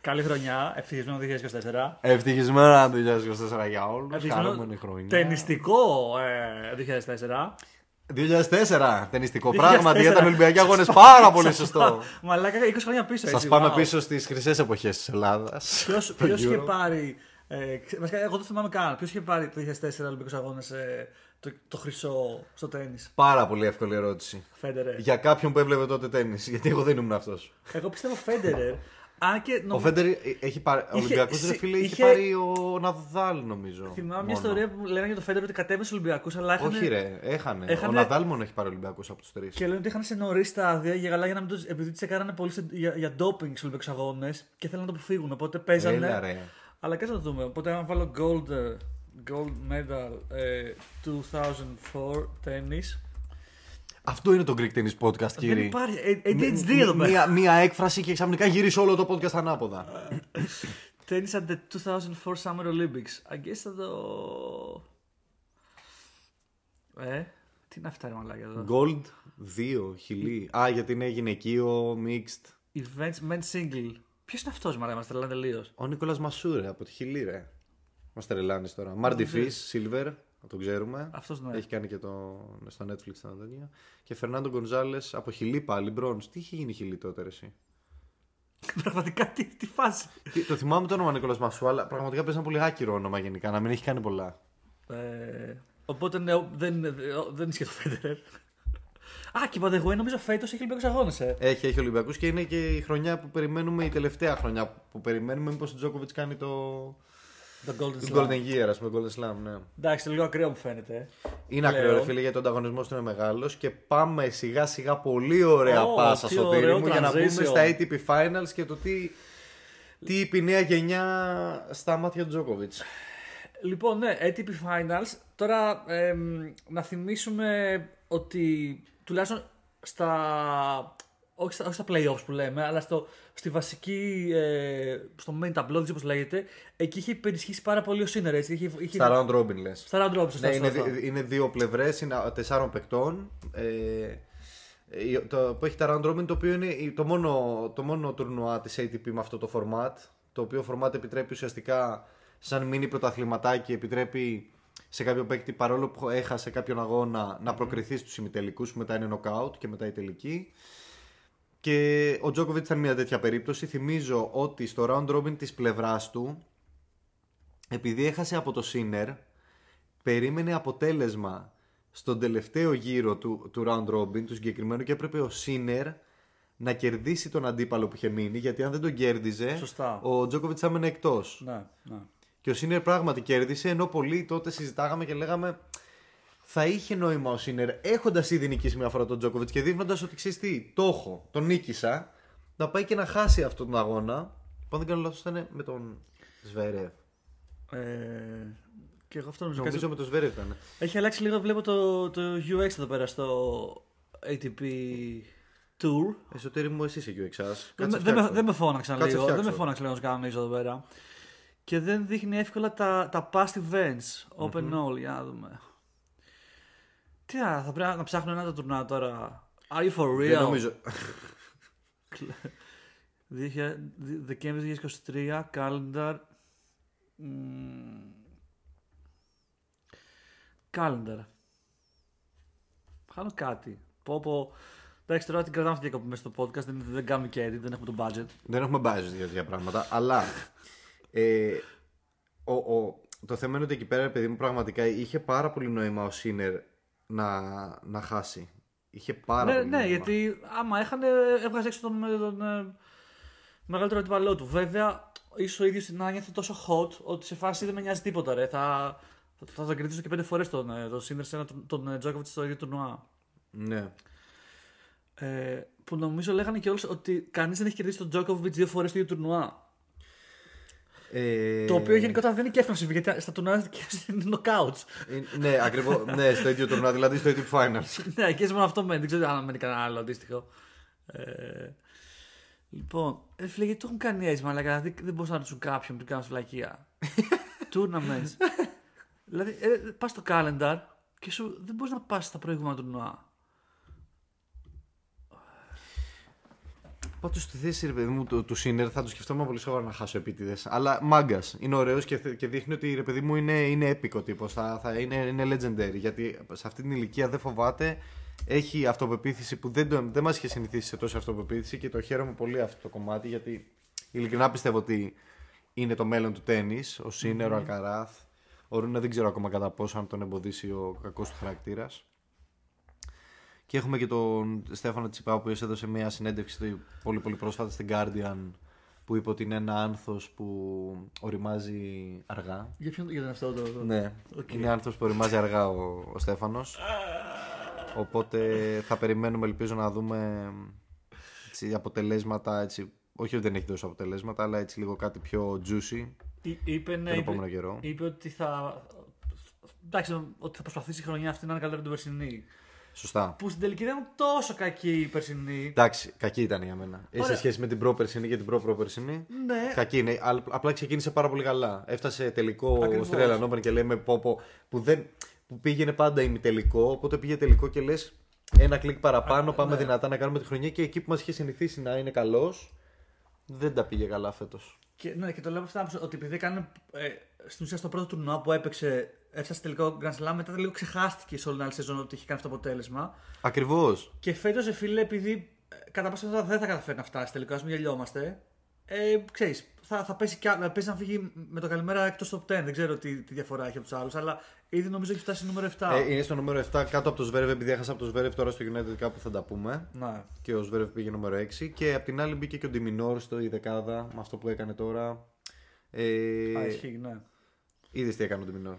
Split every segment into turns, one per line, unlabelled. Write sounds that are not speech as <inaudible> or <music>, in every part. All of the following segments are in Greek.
Καλή χρονιά, ευτυχισμένο 2024.
Ευτυχισμένο 2024 για όλου.
Ευτυχισμένο
Χαρούμενη χρονιά.
Ταινιστικό ε, 2004.
2004, ταινιστικό
2004.
πράγματι. Ήταν Ολυμπιακοί αγώνε πάρα πολύ σωστό.
Μαλάκα 20 χρόνια πίσω.
Σα
έτσι,
πάμε
wow.
πίσω στι χρυσέ εποχέ τη Ελλάδα.
Ποιος, ποιος είχε πάρει. Ε, ξε- βασικά, εγώ δεν θυμάμαι καν. Ποιο είχε πάρει το 2004 Ολυμπιακού Αγώνε ε, το, το χρυσό στο τέννη.
Πάρα πολύ εύκολη ερώτηση.
Φέντερερ.
Για κάποιον που έβλεπε τότε τέννη. <laughs> Γιατί εγώ δεν ήμουν αυτός.
Εγώ πιστεύω Φέντερερ. Αν και
Ο
νομ...
Φέντερ έχει πάρει. Ο Ολυμπιακός
σε-
δεν φίλε είχε
είχε-
πάρει ο Ναδάλ νομίζω.
θυμάμαι μια
μόνο.
ιστορία που λέγανε για το Φέντερερ ότι κατέβασε στου Ολυμπιακού, αλλά είχαν.
Όχι ρε, έχανε.
έχανε-
Ο Ναδάλ μόνο έχει πάρει Ολυμπιακού από τους τρεις.
Και λένε ότι είχαν σε νωρίς στάδια για γαλά για να μην τους, επειδή τους έκαναν πολύ σε, για, για ντόπινγκ στους Ολυμπιακούς Αγώνες και θέλουν να το αποφύγουν. Οπότε παίζανε.
Έλα ρε.
Αλλά κάτσε να το δούμε. Οπότε αν βάλω gold, ε, gold medal ε, 2004 tennis.
Αυτό είναι το Greek Tennis Podcast,
Δεν
κύριε.
υπάρχει. ε, ADHD εδώ πέρα.
Μία, μία έκφραση και ξαφνικά γυρίσει όλο το podcast ανάποδα. <laughs>
Tennis at the 2004 Summer Olympics. I guess θα το. Ε, τι είναι αυτά ρε μαλάκια εδώ.
Gold 2, χιλί. Α, γιατί είναι γυναικείο, mixed.
Events men's single. Ποιος είναι αυτός, μαλάκα, μας τρελάνε τελείως.
Ο Νίκολα Μασούρε από τη Χιλή, ρε. Μας τρελάνεις τώρα. Μάρντι
δεν
Φι, Silver, να τον ξέρουμε.
Αυτός ναι.
Έχει κάνει και το, στο Netflix τα τέτοια. Και Φερνάντο Γκονζάλε από Χιλή πάλι, μπρον. Τι είχε γίνει Χιλή τότε, ρε, εσύ; <laughs>
Πραγματικά τι, τι φάση.
Τι- το θυμάμαι το όνομα Νίκολας Μασού, αλλά πραγματικά παίζει ένα πολύ άκυρο όνομα γενικά, να μην έχει κάνει πολλά.
Ε, οπότε ναι, δεν, δεν ισχύει το Φέντερερ. Α, και by the way, νομίζω φέτος έχει Ολυμπιακούς Αγώνες. Ε.
Έχει, έχει Ολυμπιακούς και είναι και η χρονιά που περιμένουμε, η τελευταία χρονιά που περιμένουμε. Μήπως ο Τζόκοβιτ κάνει το.
Το Golden
το
Slam.
Golden Year, ας πούμε, Golden Slam, ναι.
Εντάξει, λίγο ακραίο μου φαίνεται. ε.
Είναι
Πλέον.
ακραίο, ρε φίλε, γιατί ο ανταγωνισμός του είναι μεγάλος και πάμε σιγά σιγά πολύ ωραία
Ω,
πάσα
τι
στο
ωραίο
μου για να
transition.
μπούμε στα ATP Finals και το τι, τι είπε η νέα γενιά στα μάτια του Τζόκοβιτ.
Λοιπόν, ναι, ATP Finals. Τώρα εμ, να θυμίσουμε ότι τουλάχιστον στα. Όχι στα, όχι στα playoffs που λέμε, αλλά στο, στη βασική. Ε, στο main tableau, δεν ξέρω πώ λέγεται. Εκεί είχε υπερισχύσει πάρα πολύ ο Σίνερ. Έτσι, είχε, είχε,
Στα round robin λες.
στα round robin, σωστά,
Ναι, είναι,
σωστά.
δι- είναι δύο πλευρές, είναι τεσσάρων παικτών. Ε, ε, το, που έχει τα round robin, το οποίο είναι η- το μόνο, το μόνο τουρνουά της ATP με αυτό το format. Το οποίο format επιτρέπει ουσιαστικά σαν μίνι πρωταθληματάκι, επιτρέπει σε κάποιο παίκτη παρόλο που έχασε κάποιον αγώνα να προκριθεί στους ημιτελικούς που μετά είναι knockout και μετά η τελική. Και ο Τζόκοβιτ ήταν μια τέτοια περίπτωση. Θυμίζω ότι στο round robin της πλευράς του, επειδή έχασε από το Sinner, περίμενε αποτέλεσμα στον τελευταίο γύρο του, του round robin, του συγκεκριμένου, και έπρεπε ο Σίνερ να κερδίσει τον αντίπαλο που είχε μείνει, γιατί αν δεν τον κέρδιζε,
Σωστά.
ο Τζόκοβιτ θα έμενε εκτός.
Ναι, ναι.
Και ο Σίνερ πράγματι κέρδισε, ενώ πολλοί τότε συζητάγαμε και λέγαμε θα είχε νόημα ο Σίνερ έχοντας ήδη νικήσει μια φορά τον Τζόκοβιτς και δείχνοντας ότι ξέρεις τι, το έχω, τον νίκησα, να πάει και να χάσει αυτόν τον αγώνα. Που αν δεν κάνω λάθος ήταν με τον Σβέρευ.
Ε, και εγώ αυτό νομίζω.
Νομίζω
Κάτσε-
με τον Σβέρευ ήταν.
Έχει αλλάξει λίγο, βλέπω το, το UX εδώ πέρα στο ATP Tour.
Εσωτερή μου, εσύ είσαι και ο εξά.
Δεν, με- δεν, με, δεν με φώναξαν
Κάτσε
λίγο. Δεν
φτιάξω.
με φώναξαν λίγο να κανονίζω εδώ πέρα. Και δεν δείχνει εύκολα τα, τα past events. Open all, για να δούμε. Τι α, θα πρέπει να ψάχνω ένα το τουρνά τώρα. Are you for real?
Δεν νομίζω.
2000 Δεκέμβρη 2023, calendar. Μμμ. Calendar. Χάνω κάτι. Πω πω. Εντάξει, τώρα την κρατάμε αυτή τη διακοπή μέσα στο podcast. Δεν, δεν κάνουμε και edit, δεν έχουμε το budget.
Δεν έχουμε budget για τέτοια πράγματα. Αλλά ε, ο, ο, το θέμα είναι ότι εκεί πέρα, παιδί μου, πραγματικά είχε πάρα πολύ νόημα ο Σίνερ να, να χάσει. Είχε πάρα
ναι,
πολύ
ναι,
νόημα.
γιατί άμα έχανε, έβγαζε έξω τον, τον ε, μεγαλύτερο αντιπαλό του. Βέβαια, ίσως ο ίδιος την άνοιξε τόσο hot ότι σε φάση δεν με νοιάζει τίποτα. Ρε. Θα, θα, θα τον κερδίσω και πέντε φορές τον, ε, τον Σίνερ σε ένα, τον, τον ε, Τζόκοβιτς στο ίδιο τουρνουά.
Ναι.
Ε, που νομίζω λέγανε και ότι κανείς δεν έχει κερδίσει τον Τζόκοβιτς δύο φορές στο ίδιο τουρνουά.
Ε,
Το οποίο γενικότερα δεν είναι και εύκολο να συμβεί γιατί στα τουρνουά και <laughs> είναι knockouts.
ε, ναι, ακριβώς. ναι, στο ίδιο τουρνά, δηλαδή στο ίδιο finals. <laughs>
ναι, και μόνο αυτό μένει. Δεν ξέρω αν μένει κανένα άλλο αντίστοιχο. Ε, λοιπόν, ε, φίλε, γιατί το έχουν κάνει έτσι, μαλάκα. Δηλαδή δεν μπορούσαν να ρωτήσουν κάποιον που του κάνουν φυλακία. Tournaments. Δηλαδή, ε, πας στο calendar και σου δεν μπορείς να πας στα προηγούμενα τουρνουά.
Πάντω στη θέση ρε παιδί μου του, του Σίνερ θα το σκεφτόμουν πολύ σοβαρά να χάσω επίτηδες. Αλλά μάγκας. Είναι ωραίος και, θε- και δείχνει ότι ρε παιδί μου είναι, είναι έπικο τύπος. Θα, θα είναι, είναι legendary. Γιατί σε αυτή την ηλικία δεν φοβάται. Έχει αυτοπεποίθηση που δεν, τον- δεν μας είχε συνηθίσει σε τόση αυτοπεποίθηση και το χαίρομαι πολύ αυτό το κομμάτι γιατί ειλικρινά πιστεύω ότι είναι το μέλλον του τέννη. Ο Σίνερ, ο Αλκαράθ. Ο Ρούνα δεν ξέρω ακόμα κατά πόσο αν τον εμποδίσει ο κακός του χαρακτήρας. Και έχουμε και τον Στέφανο Τσιπά που έδωσε μια συνέντευξη στο- πολύ πολύ πρόσφατα στην Guardian που είπε ότι είναι ένα άνθος που οριμάζει αργά.
Για ποιον για τον αυτό το. το-
Ναι,
Οκ.
είναι άνθος που ωριμάζει αργά ο, ο Στέφανος. Οπότε θα περιμένουμε, ελπίζω να δούμε έτσι, αποτελέσματα, έτσι, όχι ότι δεν έχει δώσει αποτελέσματα, αλλά έτσι λίγο κάτι πιο juicy
Εί- Είπε, ναι,
τον
είπε,
επόμενο καιρό.
είπε ότι θα. Εντάξει, ότι θα προσπαθήσει η χρονιά αυτή να είναι καλύτερη από την περσινή.
Σωστά.
Που στην τελική δεν ήταν τόσο κακή η περσινή.
Εντάξει, κακή ήταν για μένα. Ε, Σε
Ωραία.
σχέση με την προ-περσινή και την προ-προ-περσινή.
Ναι,
Κακή είναι. αλλά Απλά ξεκίνησε πάρα πολύ καλά. Έφτασε τελικό
Ακριβώς.
Australian Open και λέμε πω, πω, που, δεν, που πήγαινε πάντα ημιτελικό. Οπότε πήγε τελικό και λες ένα κλικ παραπάνω. πάμε
ναι.
δυνατά να κάνουμε τη χρονιά. Και εκεί που μας είχε συνηθίσει να είναι καλός, δεν τα πήγε καλά φέτος.
και, ναι, και το λέω από την άποψη ότι επειδή έκανε. Ε, στην ουσία στο πρώτο τουρνουά που έπαιξε, έφτασε τελικό Grand Slam, μετά λίγο ξεχάστηκε σε όλη την άλλη σεζόν ότι είχε κάνει αυτό το αποτέλεσμα.
Ακριβώς.
Και φέτος, ε, φίλε, επειδή ε, κατά πάσα πιθανότητα δεν θα καταφέρει να φτάσει τελικά, ας μην γελιόμαστε. Ε, ξέρεις, θα, θα πέσει, κι, άλλο- πέσει να φύγει με το καλημέρα εκτός top 10. Δεν ξέρω τι, τι διαφορά έχει από τους άλλους, αλλά ήδη νομίζω έχει φτάσει νούμερο 7.
Ε, είναι στο νούμερο 7 κάτω από το Σβέρεφ, επειδή έχασε από το Σβέρεφ τώρα στο United Cup που θα τα πούμε.
Ναι.
Και ο Σβέρεφ πήγε νούμερο 6. Και απ' την άλλη μπήκε και ο Ντιμινόρ στη δεκάδα με αυτό που έκανε τώρα. Ε,
Α, ισχύει, ναι.
Είδες τι έκανε ο Ντιμινόρ.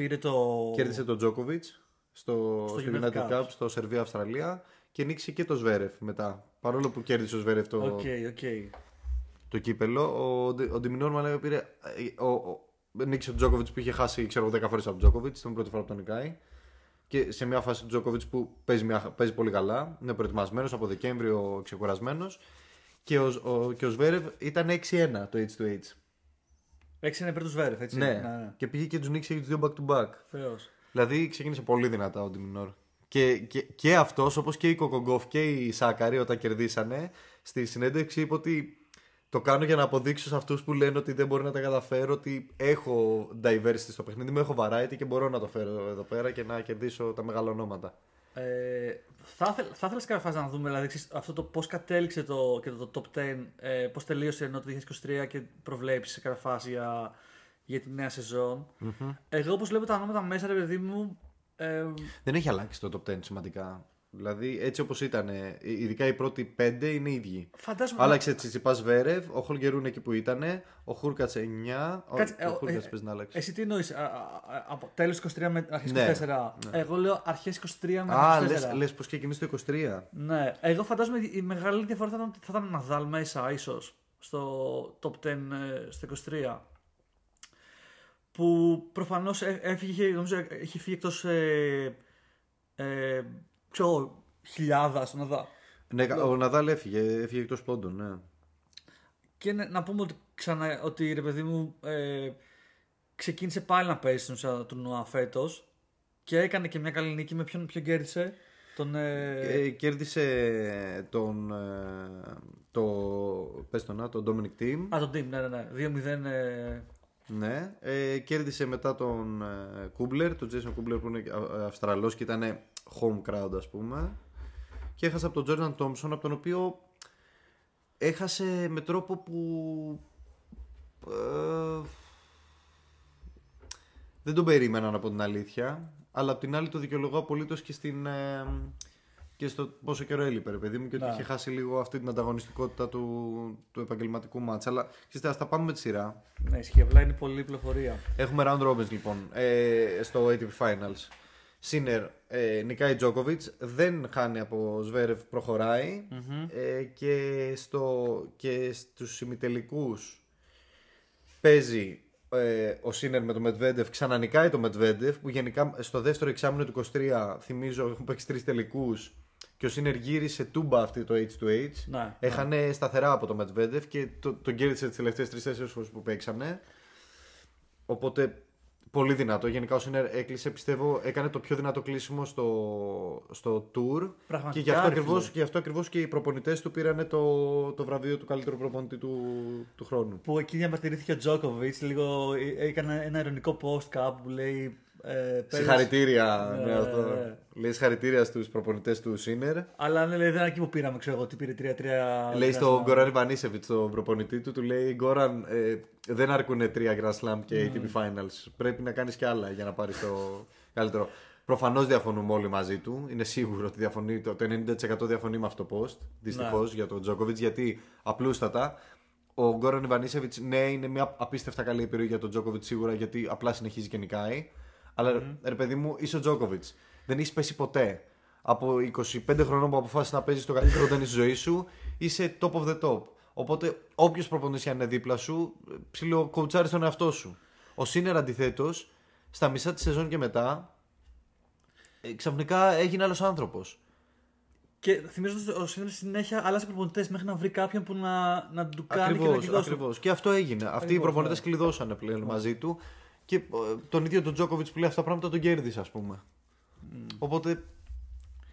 Πήρε το.
Κέρδισε τον Τζόκοβιτ στο,
Στο
στο
United
United
Cup.
Cup, στο Σερβία-Αυστραλία και νίκησε και το Σβέρεφ μετά. Παρόλο που κέρδισε ο Σβέρεφ το,
OK, OK.
το κύπελλο, ο, Ντι- ο Ντιμινόρ μάλλον πήρε. ε, Ο, ο, νίκησε τον Τζόκοβιτ που είχε χάσει ξέρω, εγώ, 10 φορές από τον Τζόκοβιτ, την πρώτη φορά που τον νικάει. Και σε μια φάση του Τζόκοβιτ που παίζει, μια, παίζει πολύ καλά, είναι προετοιμασμένος από Δεκέμβριο, ξεκουρασμένος. Και ο, ο, και ο Σβέρεφ ήταν 6-1 το H2H.
Έξι είναι πριν τους Βέρεφ, έτσι.
Ναι.
ναι.
Και πήγε και τους νίκησε και τους δύο back to back.
Θεός.
Δηλαδή ξεκίνησε πολύ δυνατά ο Ντιμινόρ. Και, και, και αυτός, όπως και η Κοκογκόφ και η Σάκαρη, όταν κερδίσανε, στη συνέντευξη είπε ότι το κάνω για να αποδείξω σε αυτούς που λένε ότι δεν μπορεί να τα καταφέρω ότι έχω diversity στο παιχνίδι μου, έχω variety και μπορώ να το φέρω εδώ πέρα και να κερδίσω τα μεγάλα ονόματα.
Ε, θα, ήθελα, θα ήθελα σε κάποια φάση να δούμε δηλαδή, ξέρεις, αυτό το πώς κατέληξε το, και το, το top 10, ε, πώς τελείωσε ενώ το 2023 και προβλέψεις σε κάποια φάση για, για τη νέα σεζόν. Εγώ όπως βλέπω τα ονόματα μέσα, ρε παιδί μου. Ε,
Δεν έχει αλλάξει το top 10 σημαντικά. Δηλαδή έτσι όπως ήταν, ειδικά οι πρώτοι πέντε είναι ίδιοι.
φαντάζομαι.
Άλλαξε Τσιτσιπάς Βέρευ, ο Χολγκερούν εκεί που ήταν, ο Χούρκατς 9.
Κάτσε,
ο
ε,
ο Χούρκατς
ε,
παίζει να αλλάξει.
Εσύ τι εννοείς, από τέλος 23 με αρχές
Ναι,
24. Εγώ λέω αρχές 23 με
Α,
αρχές 24.
λες, λες πως ξεκινήσει το 23.
Ναι, εγώ φαντάζομαι η μεγάλη διαφορά θα ήταν, θα ήταν Ναδάλ μέσα, ίσως στο top 10 ε, στο 23. Που προφανώς έφυγε, νομίζω έχει φύγει εκτός. Ε, ε, ξέρω, χιλιάδα στον Ναδάλ.
Ναι, ο Ναδάλ έφυγε, έφυγε εκτός πόντων, ναι.
Και ναι, να πούμε ότι, ξανά, ότι ρε παιδί μου ε, ξεκίνησε πάλι να παίζει στην ουσία του Νουά φέτος και έκανε και μια καλή νίκη με ποιον, ποιον κέρδισε; Τον, ε,
Ε, κέρδισε τον, ε, το, πες το να, τον Dominic Team.
Α, τον Team, ναι, ναι, ναι. 2-0. Ε,
Ναι, ε, κέρδισε μετά τον ε, Κούμπλερ, τον Jason Κούμπλερ που είναι Α- Αυστραλός και ήταν home crowd ας πούμε. Και έχασε από τον Jordan Thompson, από τον οποίο έχασε με τρόπο που ε, δεν τον περίμεναν από την αλήθεια. Αλλά απ' την άλλη το δικαιολογώ απολύτως και, στην, ε, και στο πόσο καιρό έλειπε, ρε παιδί μου, και ότι
Ναι.
είχε χάσει λίγο αυτή την ανταγωνιστικότητα του, του επαγγελματικού μάτσα. Αλλά ξέρετε, ας τα πάμε με τη σειρά.
ναι, ισχύει. Απλά είναι πολύ πληροφορία.
Έχουμε round robins λοιπόν ε, στο ATP Finals. Σίνερ ε, νικάει Τζόκοβιτ, δεν χάνει από Σβέρευ, προχωράει ε, και, στο, και στους ημιτελικούς παίζει ε, ο Σίνερ με το Μετβέντεφ, ξανανικάει το Μετβέντεφ που γενικά στο δεύτερο εξάμεινο του 23 θυμίζω έχουν παίξει τρεις τελικούς και ο Σίνερ γύρισε τούμπα αυτή το H2H.
Ναι,
Έχανε σταθερά από το Μετβέντεφ και το, τον κέρδισε τις τελευταίες τρει-τέσσερι φορές που παίξανε. Οπότε Πολύ δυνατό. Γενικά ο Σίνερ έκλεισε, πιστεύω, έκανε το πιο δυνατό κλείσιμο στο, στο tour.
Πραγματικά,
Και γι' αυτό
ρε
ακριβώς,
φίλε.
γι αυτό ακριβώς και οι προπονητές του πήραν το, το βραβείο του καλύτερου προπονητή του, του χρόνου.
Που εκεί διαμαρτυρήθηκε ο Τζόκοβιτ, λίγο ε, έκανε ένα ειρωνικό post κάπου που λέει. Ε, πέρυσι-
Συγχαρητήρια
Ναι,
με αυτό.
ναι.
Λέει συγχαρητήρια στους προπονητές του Σίνερ.
Αλλά ναι, λέει, δεν είναι εκεί που πήραμε, ξέρω εγώ, τι πήρε 3-3.
Λέει
Grand
στον
Slam.
Γκόραν Ιβανίσεβιτ, τον προπονητή του, του λέει Γκόραν, ε, δεν αρκούν τρία Grand Slam και ATP Finals. Πρέπει να κάνεις και άλλα για να πάρεις το καλύτερο. Προφανώς διαφωνούμε όλοι μαζί του. Είναι σίγουρο ότι διαφωνεί, το, το 90% διαφωνεί με αυτό το post. Δυστυχώς για τον Τζόκοβιτς, γιατί απλούστατα ο Γκόραν Ιβανίσεβιτ, ναι, είναι μια απίστευτα καλή επιλογή για τον Τζόκοβιτ σίγουρα, γιατί απλά συνεχίζει και νικάει. Αλλά ρε παιδί μου, είσαι ο Τζόκοβιτ. Δεν έχεις πέσει ποτέ. Από 25 χρονών που αποφάσισε να παίζεις το καλύτερο <laughs> τέννη τη ζωή σου, είσαι top of the top. Οπότε, όποιος προπονητής αν είναι δίπλα σου, ψηλό κοουτσάρει τον εαυτό σου. Ο Σίνερ αντιθέτως, στα μισά της σεζόν και μετά, ε, ξαφνικά έγινε άλλος άνθρωπος.
Και θυμίζω ότι ο Σίνερ συνέχεια άλλασε προπονητές μέχρι να βρει κάποιον που να, να του κάνει και να
Ακριβώς,
κλειδώσει.
ακριβώς. Και αυτό έγινε. Αυτοί οι
Ακριβώς,
προπονητές
ναι.
κλειδώσανε πλέον μαζί του. Και ε, τον ίδιο τον Τζόκοβιτ που λέει αυτά τα πράγματα τον κέρδισε, ας πούμε. Οπότε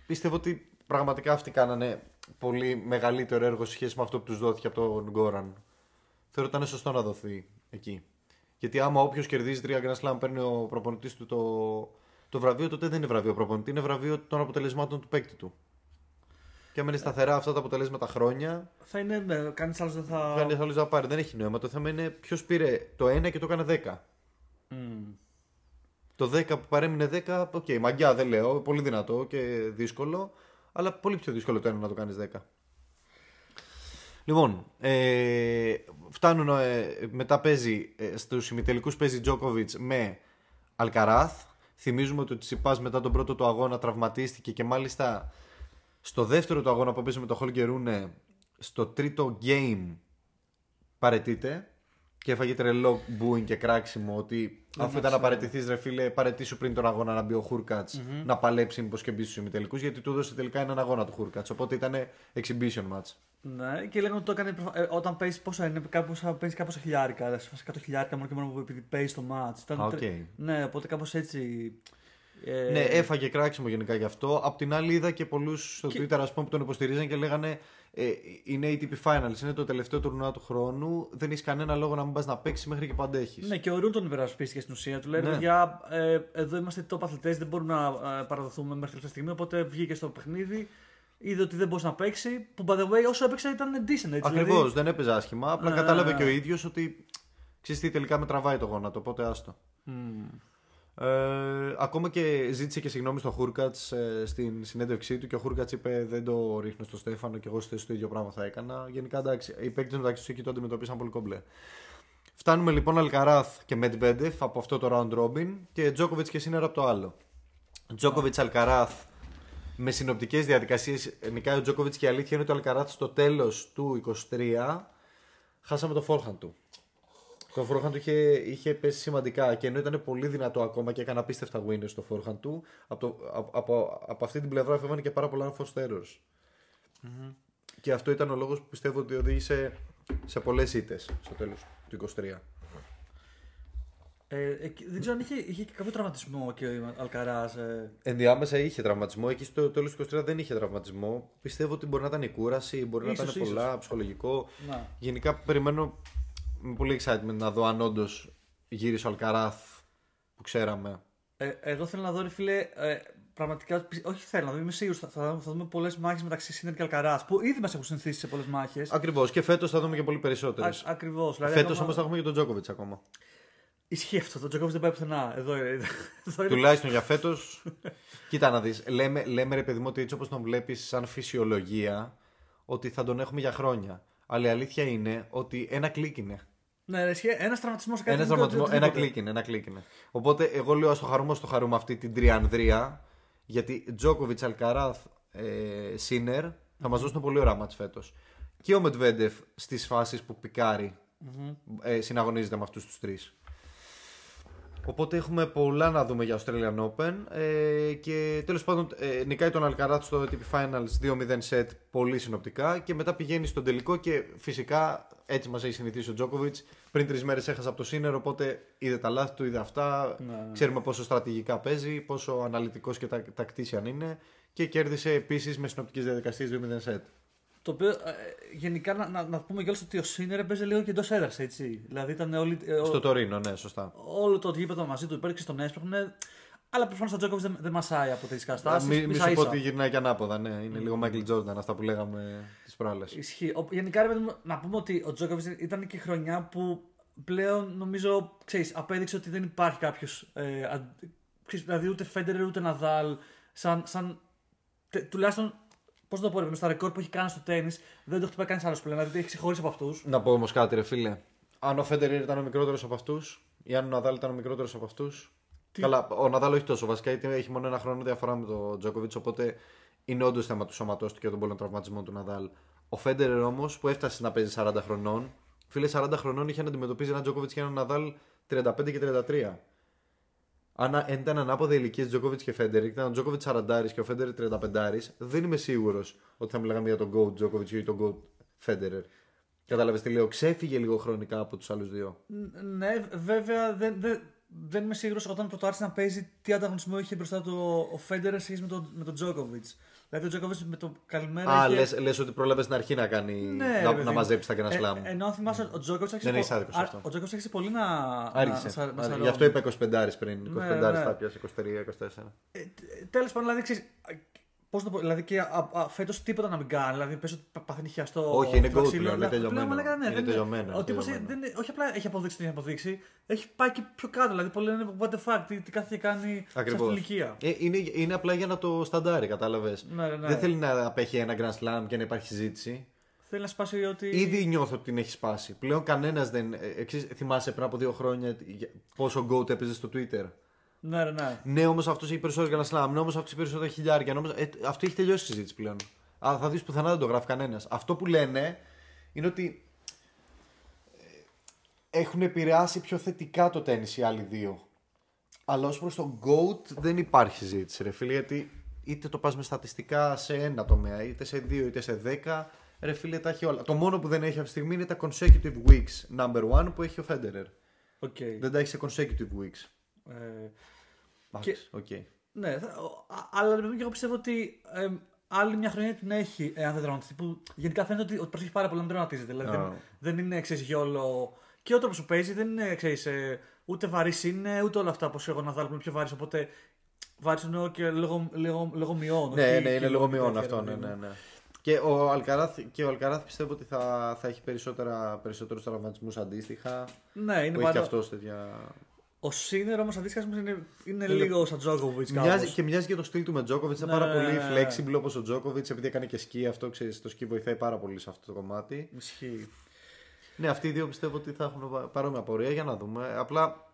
πιστεύω ότι πραγματικά αυτοί κάνανε πολύ μεγαλύτερο έργο σε σχέση με αυτό που τους δόθηκε από τον Γκόραν. Θεωρώ ότι ήταν σωστό να δοθεί εκεί. Γιατί άμα όποιος κερδίζει τρία Grand Slam παίρνει ο προπονητής του το, το βραβείο, τότε δεν είναι βραβείο προπονητή, είναι βραβείο των αποτελεσμάτων του παίκτη του. Και άμα είναι σταθερά αυτά τα αποτελέσματα χρόνια,
Θα είναι, ναι, κανείς άλλος δεν θα.
Κάνει άλλος να πάρει. Δεν έχει νόημα. Το θέμα είναι ποιος πήρε το 1 και το έκανε 10.
Μμμ.
Το 10 που παρέμεινε 10, οκ, μαγκιά δεν λέω, πολύ δυνατό και δύσκολο, αλλά πολύ πιο δύσκολο το ένα να το κάνεις 10. Λοιπόν, ε, φτάνουν, ε, μετά παίζει, ε, στους ημιτελικούς παίζει Τζόκοβιτς με Αλκαράθ. Θυμίζουμε ότι ο Τσιτσιπάς μετά τον πρώτο του αγώνα τραυματίστηκε και μάλιστα στο δεύτερο του αγώνα που παίζει με το Χόλγκερ Ρούνε, στο τρίτο game παραιτείται και έφαγε τρελό booing και κράξιμο ότι αφού ήταν να παραιτηθεί, ρε φίλε, παραιτήσου πριν τον αγώνα να μπει ο Χούρκατς να παλέψει μήπως και μπει στους ημιτελικούς γιατί του έδωσε τελικά έναν αγώνα του Χούρκατς. Οπότε ήταν exhibition match.
Ναι, και λέγανε ότι το έκανε προφα- ε, όταν παίζεις πόσα είναι, κάπως, παίζεις κάπως χιλιάρικα. Δηλαδή, σε φάση 100 χιλιάρικα μόνο και μόνο που επειδή παίζεις το match. Ήταν
Α, οκ.
τρε- Ναι, οπότε κάπως έτσι. Ε,
Ναι, έφαγε κράξιμο γενικά γι' αυτό. Απ' την άλλη, είδα και πολλούς στο
Και-
Twitter ας πούμε, που τον υποστηρίζαν και λέγανε ε, είναι ATP Finals, είναι το τελευταίο τουρνουά του χρόνου. Δεν έχεις κανένα λόγο να μην πας να παίξεις μέχρι και που αντέχεις.
Ναι, και ο Ρούν τον υπερασπίστηκε στην ουσία. Του λέει:
Ναι.
Παιδιά, ε, εδώ είμαστε top αθλητές, δεν μπορούμε να ε, παραδοθούμε μέχρι τελευταία στιγμή. Οπότε βγήκε στο παιχνίδι, είδε ότι δεν μπορούσε να παίξει. Που by the way, όσο έπαιξε ήταν decent έτσι.
Ακριβώς,
δηλαδή-
δεν έπαιζε άσχημα. Απλά
Ναι,
κατάλαβε
ναι,
και ο
ναι.
ίδιος ότι ξέρεις τι τελικά με τραβάει το γόνατο. Οπότε άστο. Ε, ακόμα και ζήτησε και συγγνώμη στο Χούρκατς στην συνέντευξή του και ο Χούρκατς είπε: Δεν το ρίχνω στο Στέφανο και εγώ στη θέση του το ίδιο πράγμα θα έκανα. Γενικά εντάξει, οι παίκτες μεταξύ τους εκεί το αντιμετωπίσαν πολύ κομπλέ. Φτάνουμε λοιπόν Αλκαράθ και Μετβέντεφ από αυτό το round robin και Τζόκοβιτς και Σίνερα από το άλλο. Τζόκοβιτς Αλκαράθ με συνοπτικές διαδικασίες. Νικάει ο Τζόκοβιτς και η αλήθεια είναι ότι ο Αλκαράθ στο τέλος του 23 χάσαμε το φόρχαν του. Το φόρχαν του είχε, είχε πέσει σημαντικά και ενώ ήταν πολύ δυνατό ακόμα και έκανε απίστευτα winners στο φόρχαν του, από, το, από, από, από αυτή την πλευρά φεύγανε και πάρα πολλά unforced errors. Και αυτό ήταν ο λόγος που πιστεύω ότι οδήγησε σε πολλές ήττες στο τέλος του 23.
Ε, εκεί- δεν ξέρω αν είχε, είχε και κάποιο τραυματισμό και ο Αλκαράς. Ε,
Ενδιάμεσα είχε τραυματισμό. Εκεί στο τέλος του 23 δεν είχε τραυματισμό. Πιστεύω ότι μπορεί να ήταν η κούραση, μπορεί
Ίσως,
να ήταν πολλά, ψυχολογικό.
να.
Γενικά περιμένω με πολύ excitement να δω αν όντως γύρισε ο Αλκαράθ που ξέραμε.
Ε, εγώ θέλω να δω, ρε φίλε, ε, πραγματικά. πι- Όχι θέλω να δω, είμαι σίγουρος θα, θα, θα δούμε πολλές μάχες μεταξύ Σίνερ και Αλκαράθ. Που ήδη μας έχουν συνηθίσει σε πολλές μάχες.
Ακριβώς. Και φέτος θα δούμε και πολύ περισσότερες.
Ακριβώς. Δηλαδή,
Φέτος
ακόμα-
όμως θα έχουμε και τον Τζόκοβιτς ακόμα.
Ισχύει αυτό. Το Τζόκοβιτς δεν πάει πουθενά. Εδώ είναι. Εδώ είναι.
Τουλάχιστον για φέτος. <laughs> Κοίτα να δεις. Λέμε, λέμε ρε παιδί μου ότι έτσι όπως τον βλέπεις σαν φυσιολογία, ότι θα τον έχουμε για χρόνια. Αλλά η αλήθεια είναι ότι ένα κλικ είναι.
Ναι, ρε, ισχύει. Ένας τραυματισμός σε κάτι
Ένας
δεν-
τραυματισμό,
δεν-
ένα
τίποτε.
κλικ είναι, ένα κλικ είναι. Οπότε εγώ λέω ας το χαρούμε, ας το χαρούμε αυτή την τριανδρία. Γιατί Τζόκοβιτ, Αλκαράθ, ε, Σίνερ θα μας δώσουν πολύ ωραία μάτς φέτος. Και ο Μετβέντεφ στις φάσεις που πικάρει ε, συναγωνίζεται με αυτούς τους τρεις. Οπότε έχουμε πολλά να δούμε για Australian Open. Ε, και τέλος πάντων ε, νικάει τον Αλκαράθ στο ATP Finals 2-0 set πολύ συνοπτικά. Και μετά πηγαίνει στον τελικό και φυσικά έτσι μας έχει συνηθίσει ο Τζόκοβιτ. Πριν τρεις μέρες έχασε από το Σίνερ, οπότε είδε τα λάθη του, είδε αυτά.
Ναι.
Ξέρουμε πόσο στρατηγικά παίζει, πόσο αναλυτικός και τα, τακτήσιαν είναι. Και κέρδισε επίσης με συνοπτικές διαδικασίες 2-0 set.
Το οποίο ε, γενικά να, να, να πούμε κιόλας ότι ο Σίνερ παίζει λίγο και εντός έδρας, έτσι. Δηλαδή ήταν όλοι. ε,
Στο
ο-
Τωρίνο, ναι, σωστά.
όλο το γήπεδο μαζί του υπέρξε στον έσπροχνε. Αλλά προφανώς ο Τζόκοβιτ δεν, δεν μασάει από τέτοιε καταστάσεις.
Μη, μη σου πω ότι γυρνάει και ανάποδα, ναι. Είναι λίγο Michael Jordan αυτά που λέγαμε τις προάλλες.
Ισχύει. Ο- Γενικά, ρε παιδί μου, να πούμε ότι ο Τζόκοβιτ ήταν και χρονιά που πλέον νομίζω ξέρεις, απέδειξε ότι δεν υπάρχει κάποιος. Ε, αν- ξέρεις, δηλαδή ούτε Φέντερ ούτε Ναδάλ. Σαν, σαν, τε- τουλάχιστον. Πώς το πω, ρε παιδί μου, στα ρεκόρ που έχει κάνει στο τέννη δεν το χτυπάει κανείς άλλος πλέον. Δηλαδή έχει ξεχωρίσει από αυτούς.
Να πω όμως κάτι, ρε φίλε. Αν ο Φέντερ ήταν ο μικρότερος από αυτούς, ή αν ο Ναδάλ ήταν ο μικρότερος από αυτούς. Καλά, ο Ναδάλ όχι τόσο βασικά, γιατί έχει μόνο ένα χρόνο διαφορά με τον Τζόκοβιτς, οπότε είναι όντως θέμα του σώματός του και των πολλών τραυματισμών του Ναδάλ. Ο Φέντερ όμως που έφτασε να παίζει 40 χρονών, φίλε 40 χρονών είχε να αντιμετωπίζει έναν Τζόκοβιτς και έναν Ναδάλ 35 και 33. Αν αν ήταν ανάποδα ηλικίες Τζόκοβιτ και Φέντερ, ήταν ο Τζόκοβιτ 40 και ο Φέντερ 35, δεν είμαι σίγουρος ότι θα μιλάγαμε για τον Goat Τζόκοβιτ ή τον Goat Φέντερ. Κατάλαβες τι λέω, ξέφυγε λίγο χρονικά από τους άλλους δύο.
Ν- Ναι, βέβαια δεν, δεν, δεν είμαι σίγουρος όταν πρώτο άρχισε να παίζει τι ανταγωνισμό είχε μπροστά του ο- ο Φέντερ σε σχέση με τον, με τον Τζόκοβιτ. Δηλαδή ο Τζόκοβιτ με το καλημέρα.
Α,
είχε...
λες, λες ότι πρόλαβες στην αρχή να, κάνει,
Ναι,
να,
ρε παιδί
να
μου.
μαζέψεις τα Grand
Ε,
Slam.
ενώ αν θυμάσαι, ο Τζόκοβιτ άρχισε,
Δεν έχεις
πο-
άδικος σε
α-
αυτό.
ο Τζόκοβιτ άρχισε πολύ να.
Άρχισε.
να σα- να
Άρχισε.
σαρώνει.
Γι' αυτό είπα 25 πριν. 25
Ναι, ναι.
θα πιάσει 23-24.
Ε, Τέλος πάντων, δηλαδή ξέρεις. Πώς το πω, δηλαδή και φέτος τίποτα να μην κάνει. Δηλαδή πες ότι πα- παθαίνει χιαστό.
Όχι, είναι
στο
goat
ξύλο,
πλέον, είναι
δηλαδή,
τελειωμένο.
μαλάκα, ναι,
Είναι
δεν
τελειωμένο,
Ο
είναι
τύπος
τελειωμένο.
όχι απλά έχει αποδείξει τι έχει αποδείξει, έχει πάει και πιο κάτω. Δηλαδή πολλοί λένε what the fuck, τι, τι κάθε και κάνει σε αυτή
Ακριβώς.
την ηλικία.
είναι, είναι απλά για να το σταντάρει, κατάλαβες.
Ναι, ναι, ναι.
Δεν θέλει να απέχει ένα Grand Slam και να υπάρχει συζήτηση.
Θέλει να σπάσει ότι.
Ήδη νιώθω ότι την έχει σπάσει. Πλέον κανένας δεν. ε, εξής, θυμάσαι πριν από δύο χρόνια για- πόσο Goat έπαιζε στο Twitter;
Ναι, ναι, ναι.
Ναι, όμως αυτός έχει περισσότερο Grand Slam. Ναι, όμως αυτός έχει περισσότερα χιλιάρια. Ναι, όμως- ε, αυτό έχει τελειώσει η συζήτηση πλέον. Α, θα δεις πουθενά δεν το γράφει κανένας. Αυτό που λένε είναι ότι ε, έχουν επηρεάσει πιο θετικά το τέννις οι άλλοι δύο. Αλλά ως προς τον GOAT δεν υπάρχει συζήτηση, ρε φίλε, γιατί είτε το πας με στατιστικά σε ένα τομέα, είτε σε δύο, είτε σε δέκα. Ρε φίλε, τα έχει όλα. Το μόνο που δεν έχει αυτή τη στιγμή είναι τα consecutive weeks number one που έχει ο Federer.
OK.
Δεν τα έχει σε consecutive weeks.
Ε,
Εντάξει, οκ.
Ναι, θα- ο- α- αλλά ρε παιδί μου, και εγώ πιστεύω ότι ε, άλλη μια χρονιά την έχει εάν δεν τραυματιστεί. Που γενικά φαίνεται ότι, ότι προσέχει πάρα πολύ να μην τραυματίζεται. Δηλαδή
Α.
δεν, δεν είναι ξέρεις, YOLO. Και ο τρόπος που παίζει δεν είναι ξέρεις, ε, ούτε βαρύς είναι ούτε όλα αυτά όπω εγώ να βάλω που είναι πιο βαρύς. Οπότε βάρη εννοώ και λόγω, λόγω, λόγω μειών.
Ναι,
όχι
ναι, είναι
χιλιόμετρα
λόγω μειών
τέτοια,
αυτό,
ρε
ναι,
παιδί
ναι,
μου.
ναι. Και ο Αλκαράθ, και ο Αλκαράθ πιστεύω ότι θα, θα έχει περισσότερα, περισσότερους τραυματισμούς αντίστοιχα.
Ναι, είναι
που έχει και
πάρα...
αυτός τέτοια...
Ο Σίνερ όμως αντίστοιχα ας πούμε, είναι, είναι
Είναι-
λίγο σαν Τζόκοβιτ.
Μοιάζει, και μοιάζει και το στυλ του με Τζόκοβιτ. Είναι
Ναι,
πάρα
ναι,
πολύ
ναι.
flexible όπως ο Τζόκοβιτ, επειδή έκανε και σκι αυτό, ξέρεις, το σκι βοηθάει πάρα πολύ σε αυτό το κομμάτι.
Ισχύει.
Ναι, αυτοί οι δύο πιστεύω ότι θα έχουν πα- παρόμοια πορεία για να δούμε. Απλά,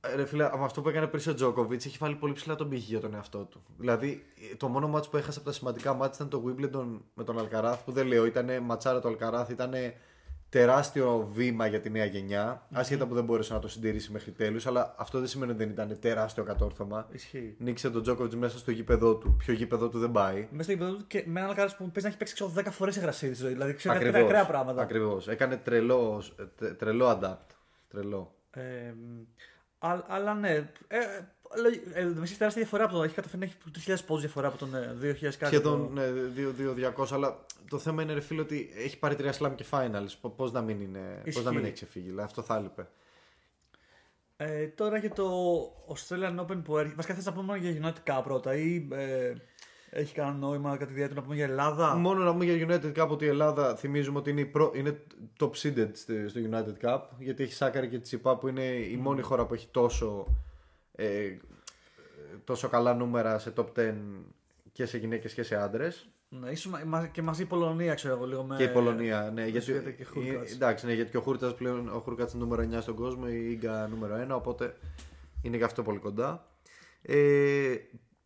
ε, ρε φίλε, από αυτό που έκανε πριν ο Τζόκοβιτ έχει βάλει πολύ ψηλά τον πύχη για τον εαυτό του. Δηλαδή, το μόνο μάτς που έχασε από τα σημαντικά μάτς ήταν το Wimbledon με τον Αλκαράθ, που δεν λέω, ήταν ματσάρα το Αλκαράθ, ήταν τεράστιο βήμα για τη νέα γενιά. Άσχετα που δεν μπόρεσε να το συντηρήσει μέχρι τέλους, αλλά αυτό δεν σημαίνει ότι δεν ήταν τεράστιο κατόρθωμα.
Ισχύει.
Νίκησε τον Τζόκοβιτς μέσα στο γήπεδό του. Ποιο γήπεδο του δεν πάει.
Μέσα στο γήπεδο του και με έναν κάρα που παίζει να έχει παίξει ξέρω, 10 φορές η γρασία της ζωής. Δηλαδή ξέρω κάτι
Ακριβώς.
ακραία πράγματα.
Ακριβώς. Έκανε τρελό, τε- τρελό adapt. Τρελό.
Ε, α- αλλά ναι. Ε, ε, ε, έχει τεράστια διαφορά από τον. Έχει καταφέρει να έχει 3.000 πόντου διαφορά από τον ε, 2.000 κάτι.
Σχεδόν ναι, 2-200, αλλά το θέμα είναι ρε φίλε ότι έχει πάρει τρία slam και finals. Πώς να μην, είναι, πώς να
Ισχύει.
μην έχει ξεφύγει, δηλαδή, αυτό θα έλειπε.
Ε, τώρα για το Australian Open που έρχεται. Βασικά θες να πούμε μόνο για United Cup πρώτα ή ε, έχει κανένα νόημα κάτι ιδιαίτερο να πούμε για Ελλάδα;
Μόνο να πούμε για United Cup ότι η Ελλάδα θυμίζουμε ότι είναι, η προ- είναι top seeded στη- στο United Cup γιατί έχει Σάκαρη και Τσιπά που είναι η μόνη χώρα που έχει τόσο, ε, τόσο καλά νούμερα σε top 10 και σε γυναίκες και σε άντρες.
Ναι, ίσως μα- μα- και μαζί η Πολωνία, ξέρω εγώ λίγο. Με...
Και η Πολωνία, ναι. Γιατί,
Σβέτα και Χούρκατς.
ε, εντάξει, ναι, γιατί και ο Χούρκατς πλέον ο Χούρκατς είναι νούμερο 9 στον κόσμο, η Ίγκα νούμερο 1, οπότε είναι και αυτό πολύ κοντά. Ε,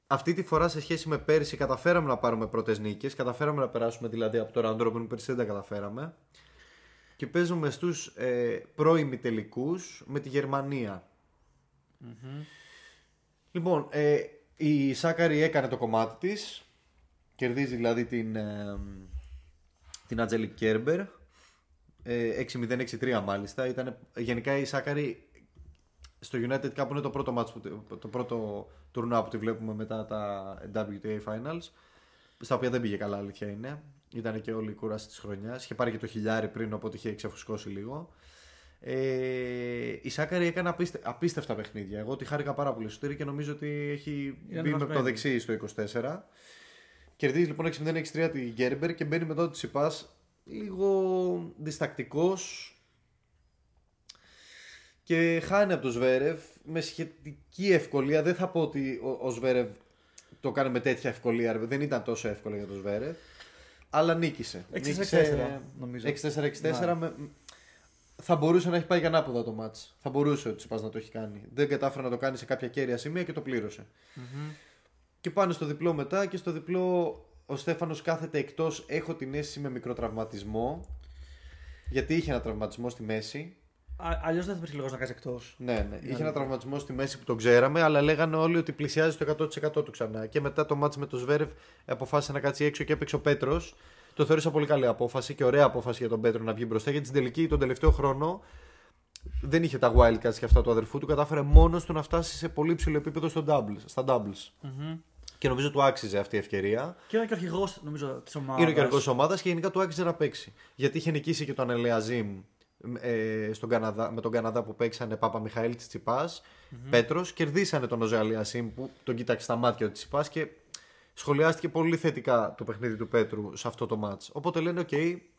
αυτή τη φορά σε σχέση με πέρυσι καταφέραμε να πάρουμε πρώτες νίκες, καταφέραμε να περάσουμε δηλαδή από το round robin, πέρυσι δεν τα καταφέραμε. Και παίζουμε στους ε, πρώιμοι τελικούς με τη Γερμανία. Λοιπόν, ε, η Σάκαρη έκανε το κομμάτι της. Κερδίζει δηλαδή την, ε, την Ατζελικ Κέρμπερ. Ε, 6-0-6-3 μάλιστα. Ήταν, γενικά η Σάκαρη στο United Cup είναι το πρώτο, match που, το πρώτο τουρνουά που τη βλέπουμε μετά τα WTA Finals. Στα οποία δεν πήγε καλά, αλήθεια είναι. Ήταν και όλη η κούραση της χρονιάς. Είχε πάρει και το χιλιάρι πριν, οπότε είχε ξεφουσκώσει λίγο. Ε, η Σάκαρη έκανε απίστε, απίστευτα παιχνίδια. Εγώ τη χάρηκα πάρα πολύ στο και νομίζω ότι έχει
Είναι
μπει με
βαθμένη.
το δεξί στο 24. Κερδίζεις λοιπόν 6-0-6-3 τη Γκέρμπερ και μπαίνει μετά τη Σιπά λίγο διστακτικός και χάνει από τον Σβέρευ με σχετική ευκολία. Δεν θα πω ότι ο, ο Σβέρευ το κάνει με τέτοια ευκολία. ρε, Δεν ήταν τόσο εύκολο για τον Σβέρευ. Αλλά νίκησε.
6-4-6-4,
Νίκησε
νομίζω.
6-4-6-4
Ναι.
με... Θα μπορούσε να έχει πάει για ανάποδα το μάτς. Θα μπορούσε ο Τσιπάς να το έχει κάνει. Δεν κατάφερε να το κάνει σε κάποια κέρια σημεία και το πληρωσε Και πάνε στο διπλό μετά και στο διπλό ο Στέφανος κάθεται εκτός. Έχω την αίσθηση με μικροτραυματισμό. Γιατί είχε ένα τραυματισμό στη μέση.
Αλλιώς δεν θα υπήρχε λόγος να κάνει εκτός.
Ναι, ναι. Είχε ένα τραυματισμό στη μέση που τον ξέραμε, αλλά λέγανε όλοι ότι πλησιάζει στο 100% του ξανά. Και μετά το μάτς με το Σβέρευ αποφάσισε να κάτσει έξω και έπαιξε ο Πέτρος. Το θεώρησα πολύ καλή απόφαση και ωραία απόφαση για τον Πέτρο να βγει μπροστά. Γιατί στην τελική, τον τελευταίο χρόνο, δεν είχε τα wildcards και αυτά του αδερφού του. Κατάφερε μόνος του να φτάσει σε πολύ ψηλό επίπεδο στο doubles, στα doubles. Και νομίζω του άξιζε αυτή η ευκαιρία.
Και είναι και ο αρχηγός, νομίζω, της ομάδας.
Είναι ο κερδό ομάδας και γενικά του άξιζε να παίξει. Γιατί είχε νικήσει και τον Αλιασίμ ε, στον Καναδά, με τον Καναδά που παίξανε Παπαμιχαήλ Τσιτσιπάς, Πέτρος. Κερδίσανε τον Οζέ-Αλιασίμ που τον κοίταξε στα μάτια ο Τσιτσιπάς και σχολιάστηκε πολύ θετικά το παιχνίδι του Πέτρου σε αυτό το ματς. Οπότε λένε: Οκ,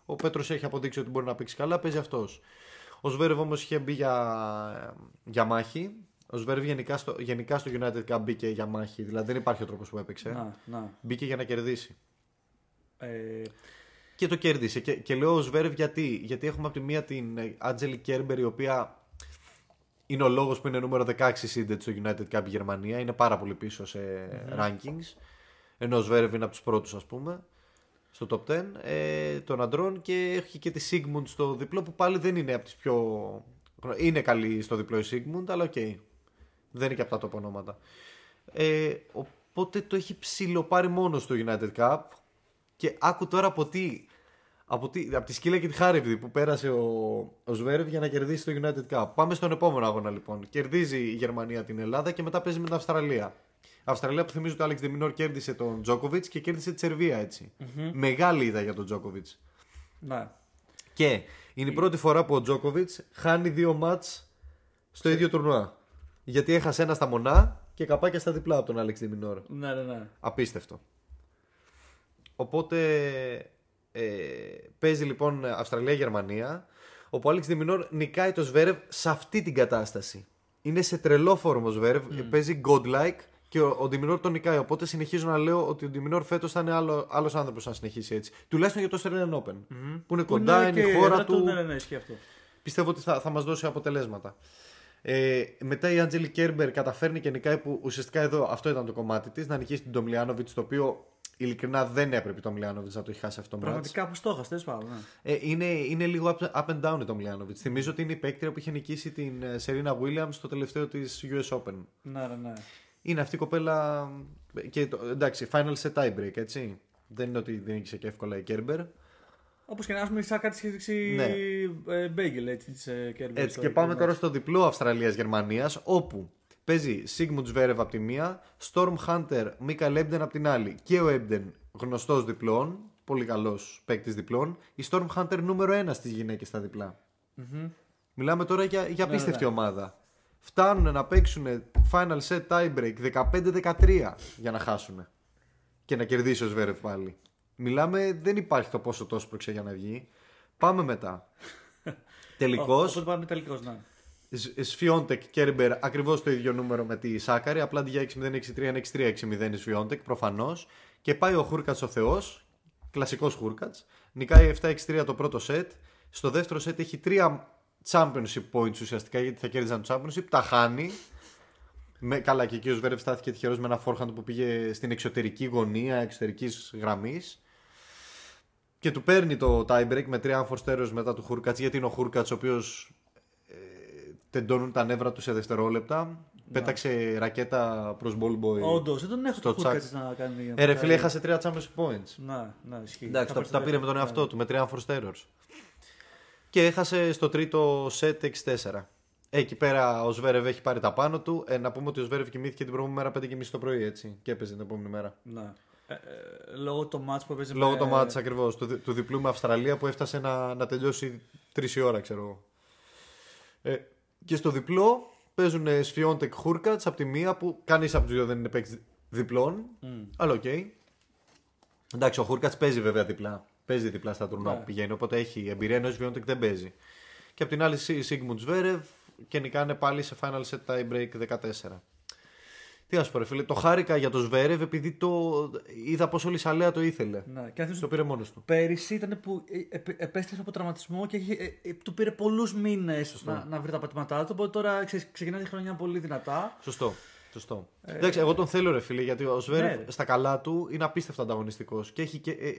ο Πέτρος έχει αποδείξει ότι μπορεί να παίξει καλά, παίζει αυτός. Ο Σβέρεφ όμως είχε μπει για, για μάχη. Ο Σβέρεφ γενικά στο, γενικά στο United Cup μπήκε για μάχη. Δηλαδή δεν υπάρχει ο τρόπος που έπαιξε.
Να, να.
Μπήκε για να κερδίσει.
Ε,
Και το κέρδισε. Και, και λέω ο Σβέρεφ γιατί. Γιατί έχουμε από τη μία την Αντζελίκ Κέρμπερ η οποία είναι ο λόγος που είναι νούμερο 16 seeded στο United Cup η Γερμανία. Είναι πάρα πολύ πίσω σε rankings. Ενώ ο Σβέρεφ είναι από τους πρώτους, ας πούμε, στο top 10 ε, των αντρών. Και έχει και τη Siegemund στο διπλό που πάλι δεν είναι από τις πιο. Είναι καλή στο διπλό η Siegemund, αλλά οκ. Δεν είναι και από τα top ονόματα. Ε, οπότε το έχει ψηλοπάρει μόνο στο United Cup. Και άκου τώρα από τι. Από, τι, από τη σκύλα και τη χάρευδη που πέρασε ο, ο Σβέρευ για να κερδίσει το United Cup. Πάμε στον επόμενο αγώνα λοιπόν. Κερδίζει η Γερμανία την Ελλάδα και μετά παίζει με την Αυστραλία. Αυστραλία που θυμίζω ότι ο Άλεξ Δεμινόρ κέρδισε τον Τζόκοβιτ και κέρδισε τη Σερβία έτσι. Μεγάλη είδα για τον Τζόκοβιτ.
ναι.
Και είναι η πρώτη φορά που ο Τζόκοβιτ χάνει δύο μάτς στο ίδιο τουρνουά. Γιατί έχασε ένα στα μονά και καπάκια στα διπλά από τον Άλεξ Δεμινόρ.
Ναι, ναι, ναι.
Απίστευτο. Οπότε ε, παίζει λοιπόν Αυστραλία-Γερμανία. Όπου ο Άλεξ Διμινόρ νικάει το Σβέρευ σε αυτή την κατάσταση. Είναι σε τρελό φόρμα ο Σβέρευ, παίζει godlike και ο, ο Ντιμινόρ τον νικάει. Οπότε συνεχίζω να λέω ότι ο Ντιμινόρ φέτος θα είναι άλλο άλλος άνθρωπος αν συνεχίσει έτσι. Τουλάχιστον για το Australian Open. Που είναι κοντά, είναι,
και
η χώρα
έδρα
του.
Ναι, ναι, ναι, ισχύει αυτό.
Πιστεύω ότι θα, θα μας δώσει αποτελέσματα. Ε, μετά η Άντζελη Κέρμπερ καταφέρνει και νικάει που ουσιαστικά εδώ αυτό ήταν το κομμάτι της, να νικήσει την Ντομλιάνοβιτ, το οποίο ειλικρινά δεν έπρεπε το Μιλιάνοβιτ να το έχει χάσει αυτό το μάτς.
Πραγματικά που στόχα, τέλος πάντων. Ναι.
Ε, είναι, είναι λίγο up, up and down η Ντομλιάνοβιτ. Θυμίζω ότι είναι η παίκτρια που είχε νικήσει την Σερίνα Williams στο τελευταίο της US Open.
ναι, ναι, ναι.
Είναι αυτή η κοπέλα. Και το, εντάξει, final σε tie break, έτσι. Δεν είναι ότι δεν νίκησε και εύκολα η Κέρμπερ.
Όπως και να έχουμε η Σάκα τη έχει
Ναι.
ρίξει Μπέγγελ έτσι της Κέρμπερ.
Έτσι, και πάμε τώρα στο διπλό Αυστραλία-Γερμανία, όπου παίζει Sigmund Zverev από τη μία, Storm Hunter, Mikael Ebden από την άλλη. Και ο Ebden γνωστός διπλών, πολύ καλός παίκτης διπλών. Η Storm Hunter νούμερο ένα στις γυναίκες στα διπλα Μιλάμε τώρα για, για
Ναι,
απίστευτη
ναι.
ομάδα. Φτάνουν να παίξουν final set tie break 15-13 για να χάσουν. Και να κερδίσει ο Zverev πάλι. Μιλάμε, δεν υπάρχει το πόσο τόσο πρόξε για να βγει. Πάμε μετά. <laughs> Τελικό.
Οπότε πάμε τελικό, ναι.
Σφιόντεκ Κέρμπερ ακριβώς το ίδιο νούμερο με τη Σάκαρη. Απλά αντί για 6-0-6-3 6-3-6-0 η Σφιόντεκ προφανώς. Και πάει ο Χούρκατς ο Θεός. Κλασικός Χούρκατς. Νικάει 7-6-3 το πρώτο σετ. Στο δεύτερο σετ έχει τρία championship points ουσιαστικά γιατί θα κέρδιζαν το championship. Τα χάνει. Με, καλά, και εκεί ο Σβέρευ στάθηκε τυχερός με ένα forehand που πήγε στην εξωτερική γωνία εξωτερικής γραμμής. Και του παίρνει το tie break με τρία unforced μετά του Χούρκατς γιατί είναι ο Χούρκατς ο οποίος τεντώνουν τα νεύρα του σε δευτερόλεπτα Πέταξε ρακέτα προς ball boy.
Όντως, δεν τον έχω
στο
το
τσακ.
Χούρκατς να κάνει.
Ε, ρε φίλε, έχασε τρία championship points.
Ναι, ναι, ισχύει.
Εντάξει,
Θα
τα, τα πήρε με τον
ναι.
εαυτό του, με τρία unforced errors. Και έχασε στο τρίτο set 6-4. Εκεί πέρα ο Zverev έχει πάρει τα πάνω του. Ε, να πούμε ότι ο Zverev κοιμήθηκε την προηγούμενη μέρα 5.30 το πρωί έτσι. Και έπαιζε την επόμενη μέρα.
Ναι. Ε, ε, λόγω το match που έπαιζε
Λόγω
με...
το μάτς ακριβώς του, δι- του διπλού με Αυστραλία που έφτασε να, να τελειώσει 3 η ώρα, ξέρω εγώ. Ε, και στο διπλό παίζουν Σφιόντεκ Χούρκατς από τη μία που κανείς από τους δύο δεν είναι παίκτης διπλών. Αλλά οκ. Εντάξει, ο Χούρκατς παίζει βέβαια διπλά. Παίζει διπλά στα τουρνουά
Ναι.
που πηγαίνει, οπότε έχει εμπειρία ενώ ο Σφιόντεκ δεν παίζει. Και από την άλλη Σίγμουντ Σβέρευ και νικάνε πάλι σε final set tie break 14. Τι να σου πω, ρε φίλε, το χάρηκα για το Σβέρευ επειδή το είδα πως όλη η Σαλέα το ήθελε.
Ναι, και αν θυμάσαι,
Το πήρε μόνος του.
Πέρυσι ήταν που ε, επ- επέστρεψε από τραυματισμό και είχε, ε, ε, του πήρε πολλούς μήνες να, να βρει τα πατήματά του. Οπότε τώρα ξέρεις, ξεκινάει τη χρονιά πολύ δυνατά.
Σωστό. Σωστό. Εντάξει, εγώ τον θέλω, ρε φίλε, γιατί ο Σβέρευ
Ε, ναι, ρε.
στα καλά του είναι απίστευτα ανταγωνιστικός και έχει και. Ε,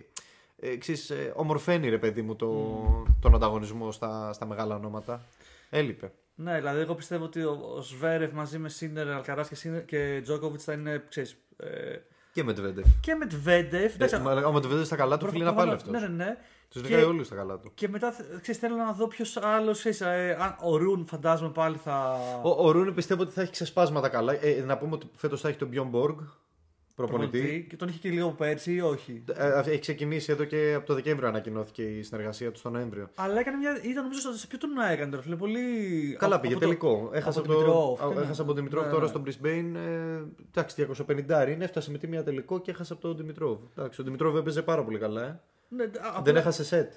ε, εξής, ε, ομορφαίνει, ρε παιδί μου, το, τον ανταγωνισμό στα, στα μεγάλα ονόματα. Έλειπε.
Ναι, δηλαδή εγώ πιστεύω ότι ο, ο Σβέρεφ μαζί με Σίντερ, Αλκαράς και, Σίντερ και Τζόκοβιτς θα είναι. Ξέρεις, ε,
Και με Τβέντεφ.
και με Τβέντεφ. εντάξει,
Ο Μετβέντεφ στα καλά του, φίλε, είναι
προφανώς-
απάλευτο.
Ναι, ναι, ναι.
Τους
Και-
νικάει όλου στα καλά του.
Και μετά ξέρεις, θέλω να δω ποιος άλλος. Ε, αν ο Ρουν φαντάζομαι πάλι θα.
Ο, ο Ρούνε πιστεύω ότι θα έχει ξεσπάσματα καλά. Ε, να πούμε ότι φέτος θα έχει τον Bjorn Borg, προπονητή.
Και τον είχε και λίγο πέρσι ή όχι;
Ε, έχει ξεκινήσει εδώ και από το Δεκέμβριο ανακοινώθηκε η συνεργασία του στο Νοέμβριο.
Αλλά έκανε μια. ήταν νομίζω στο- σε ποιο τουρνουά έκανε τώρα, φίλε. Πολύ.
Καλά
από
πήγε
το-
τελικό. Έχασε
από
από,
τον Dimitrov,
το,
ναι.
έχασε από τον Δημητρόφ
Ναι,
τώρα
ναι.
στο Brisbane. Ε, εντάξει, 250 είναι. Έφτασε με τη μία τελικό και έχασε από τον Δημητρόφ. Εντάξει, ο Δημητρόφ έπαιζε πάρα πολύ καλά. Ε.
Ναι, α- απλά-
Δεν έχασε σετ.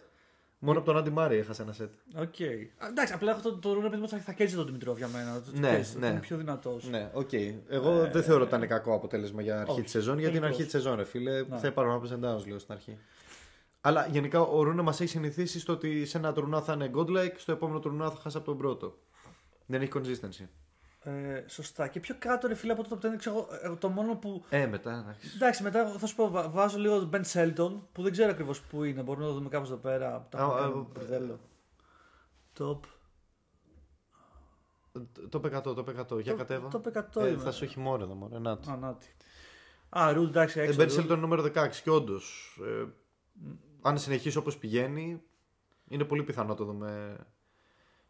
Μόνο από τον Άντι Μάρι έχασε ένα σετ.
Οκ. Α, Εντάξει, απλά έχω το, το Ρούνα παιδί μου θα, θα κέρδισε τον Δημητρόφ για μένα. Το- το
Ναι,
ξέρεις,
ναι.
Είναι πιο δυνατός.
Ναι, οκ. Εγώ δεν θεωρώ ότι ήταν κακό αποτέλεσμα για αρχή
Όχι,
της σεζόν. Γιατί είναι
τελικώς.
αρχή της σεζόν, ρε φίλε.
Ναι.
Θα υπάρχουν ups and downs, λέω στην αρχή. Αλλά γενικά ο Ρούνε μας έχει συνηθίσει στο ότι σε ένα τουρνουά θα είναι godlike, στο επόμενο τουρνουά θα χάσει από τον πρώτο. Δεν έχει consistency.
Ε, σωστά. Και πιο κάτω, ρε φίλε, από το top 10, ξέρω, εγώ, ε, το μόνο που.
Ε, μετά, εντάξει.
Εντάξει, μετά θα σου πω, βα- βάζω λίγο τον Ben Shelton που δεν ξέρω ακριβώς πού είναι. Μπορούμε να το δούμε κάπως εδώ πέρα. Τα
Α,
έχουμε
α,
κάνει,
α,
μπερδέλο. Top.
Το 100, το 100. Για
Το-
κατέβα.
το 100
Ε,
είμαι.
θα σου έχει μόνο εδώ, μόνο. Να το.
Α, να τη. Α, Ρουλ, εντάξει,
Ε,
έξω.
Ben
Ρουλ.
Shelton νούμερο 16 και όντως. Ε, αν συνεχίσει όπως πηγαίνει, είναι πολύ πιθανό να το δούμε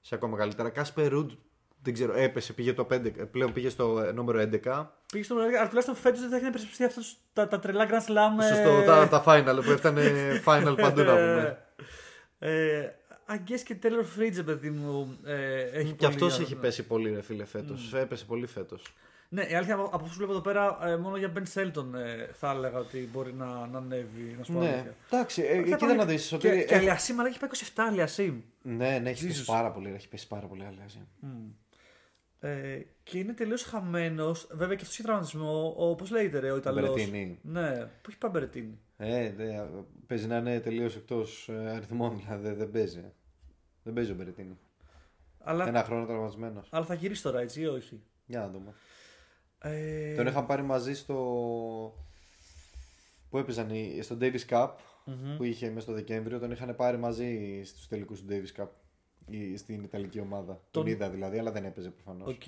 σε ακόμα καλύτερα. Κάσπερ Ρουντ δεν ξέρω, έπεσε, πήγε το 5, ε, πλέον πήγε στο ε, νούμερο 11.
Πήγε στο Μαρία, αλλά τουλάχιστον φέτος δεν θα έχει να υπερασπιστεί αυτά τα, τα τρελά Grand Slam. ε,
Σωστό, τα, τα final που έφτανε final <laughs> παντού να πούμε.
Ε, Αγγές και Taylor Fridge, παιδί μου, ε, έχει
Και
πολύ
αυτός
να-
έχει πέσει πολύ, ρε φίλε, φέτος. Έπεσε πολύ φέτος.
Ναι, η αλήθεια από, από όσο βλέπω εδώ πέρα, ε, μόνο για Ben Shelton ε, θα έλεγα ότι μπορεί να, να ανέβει, να σου πω
Ναι,
αλήθεια.
εντάξει, ε,
Θα
κοίτα
πάμε-
να δεις.
Και,
Ότι...
και Αλιασίμ, αλλά έχει πάει 27 Αλιασίμ.
Ναι, ναι, έχει πέσει
Jesus.
πάρα πολύ, έχει πέσει πάρα πολύ άλλη Ασία.
Ε, και είναι τελείως χαμένος. Βέβαια και αυτός έχει τραυματισμό. Ο, πώς λέγεται, ρε, ο Ιταλός;
Μπερετίνη.
Ναι, που έχει πάει Μπερετίνη;
Ε, δε, παίζει να είναι τελείως εκτός αριθμών, δηλαδή δεν, δεν παίζει. Δεν παίζει ο Μπερετίνι.
Αλλά,
Ένα χρόνο τραυματισμένος.
αλλά θα γυρίσει τώρα, έτσι ή όχι;
Για να δούμε.
Ε,
Τον είχαν πάρει μαζί στο. που έπαιζαν οι- στο Davis Cup
μμμ.
που είχε μέσα στο Δεκέμβριο. Τον είχαν πάρει μαζί στους τελικούς του Davis Cup ή στην Ιταλική ομάδα. Τον,
Τον-
είδα δηλαδή, αλλά δεν έπαιζε προφανώς.
Οκ.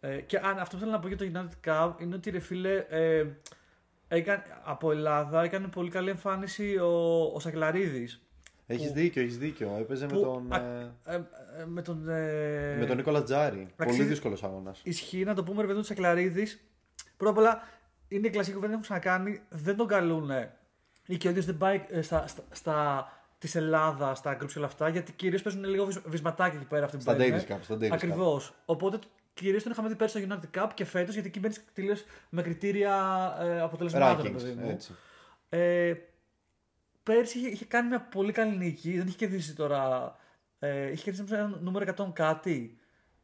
Ε, και αν, αυτό που θέλω να πω για το United Cup είναι ότι ρε φίλε, ε, έκανε, από Ελλάδα έκανε πολύ καλή εμφάνιση ο, ο Σακελαρίδης.
Έχεις
που-
δίκιο, έχεις δίκιο. Έπαιζε με
που-
τον.
α-
ε,
Ε, ε, με τον. Ε,
με τον Νίκολα Τζάρι. Πολύ
αξίζει-
δύσκολος αγώνας.
Ισχύει να το πούμε ρε παιδί του Σακελαρίδης. Πρώτα απ' όλα είναι η κλασική κουβέντα που έχουν ξανακάνει. Δεν τον καλούν ή και ο ίδιος δεν πάει ε, στα, στα, στα της Ελλάδας, στα groups και όλα αυτά, γιατί κυρίως παίζουν λίγο βυσ- βυσματάκια εκεί πέρα αυτοί που
Στα
παίρνουν.
Davis Cup. Στα Davis Cup.
Ακριβώς. Οπότε κυρίως τον είχαμε δει πέρσι στο United Cup και φέτος γιατί εκεί μπαίνεις τελείω με κριτήρια ε, αποτελεσμάτων. ρε
Rankings,
παιδί μου.
έτσι.
Ε, πέρσι είχε, είχε κάνει μια πολύ καλή νίκη. Δεν είχε κερδίσει τώρα. Ε, είχε κερδίσει νομίζω, ένα νούμερο 100 κάτι.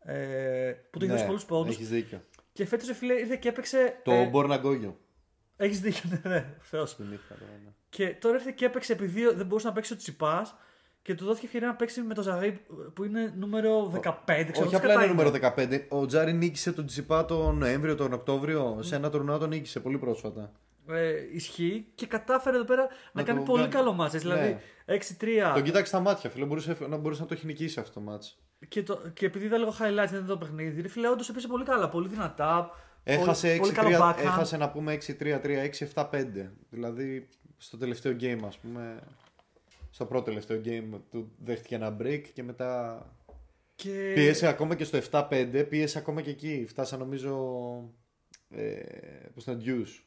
Ε, που το είχε δώσει πολλούς πόντους.
Έχεις δίκιο.
Και φέτος φίλε ήρθε και έπαιξε.
Το
ε,
Borna Goyo.
Έχεις δίκιο, ναι, ναι, Θεός.
Στην νύχτα, ναι.
Και τώρα ήρθε και έπαιξε επειδή δεν μπορούσε να παίξει ο Τσιπάς και του δόθηκε ευκαιρία να παίξει με το Ζαγρή που είναι νούμερο 15. Ξέρω,
Όχι
τι
απλά
κατά
είναι νούμερο 15. Ο Τζάρι νίκησε τον Τσιπά τον Νοέμβριο, τον Οκτώβριο. Σε ένα τουρνουά τον νίκησε πολύ πρόσφατα.
ε, ισχύει και κατάφερε εδώ πέρα να,
Να
κάνει
το
πολύ
κάνει.
καλό μάτς. Δηλαδή
Ναι.
6-3.
Τον κοίταξε στα μάτια, φίλε. Μπορούσε να, μπορούσε να το έχει νικήσει αυτό το match.
Και, το, και επειδή είδα λίγο highlights, δεν είδα το παιχνίδι, ρε φίλε, όντως έπαιζε πολύ καλά. Πολύ δυνατά.
Έχασε
πολύ, πολύ καλό
6-3,
backhand.
έχασε να πούμε 6-3-3, 6-7-5. Δηλαδή στο τελευταίο game, ας πούμε. Στο πρώτο τελευταίο game του δέχτηκε ένα break και μετά
Και...
πίεσε ακόμα και στο 7-5, πίεσε ακόμα και εκεί. Φτάσα νομίζω. Ε, πώς ήταν, deuce.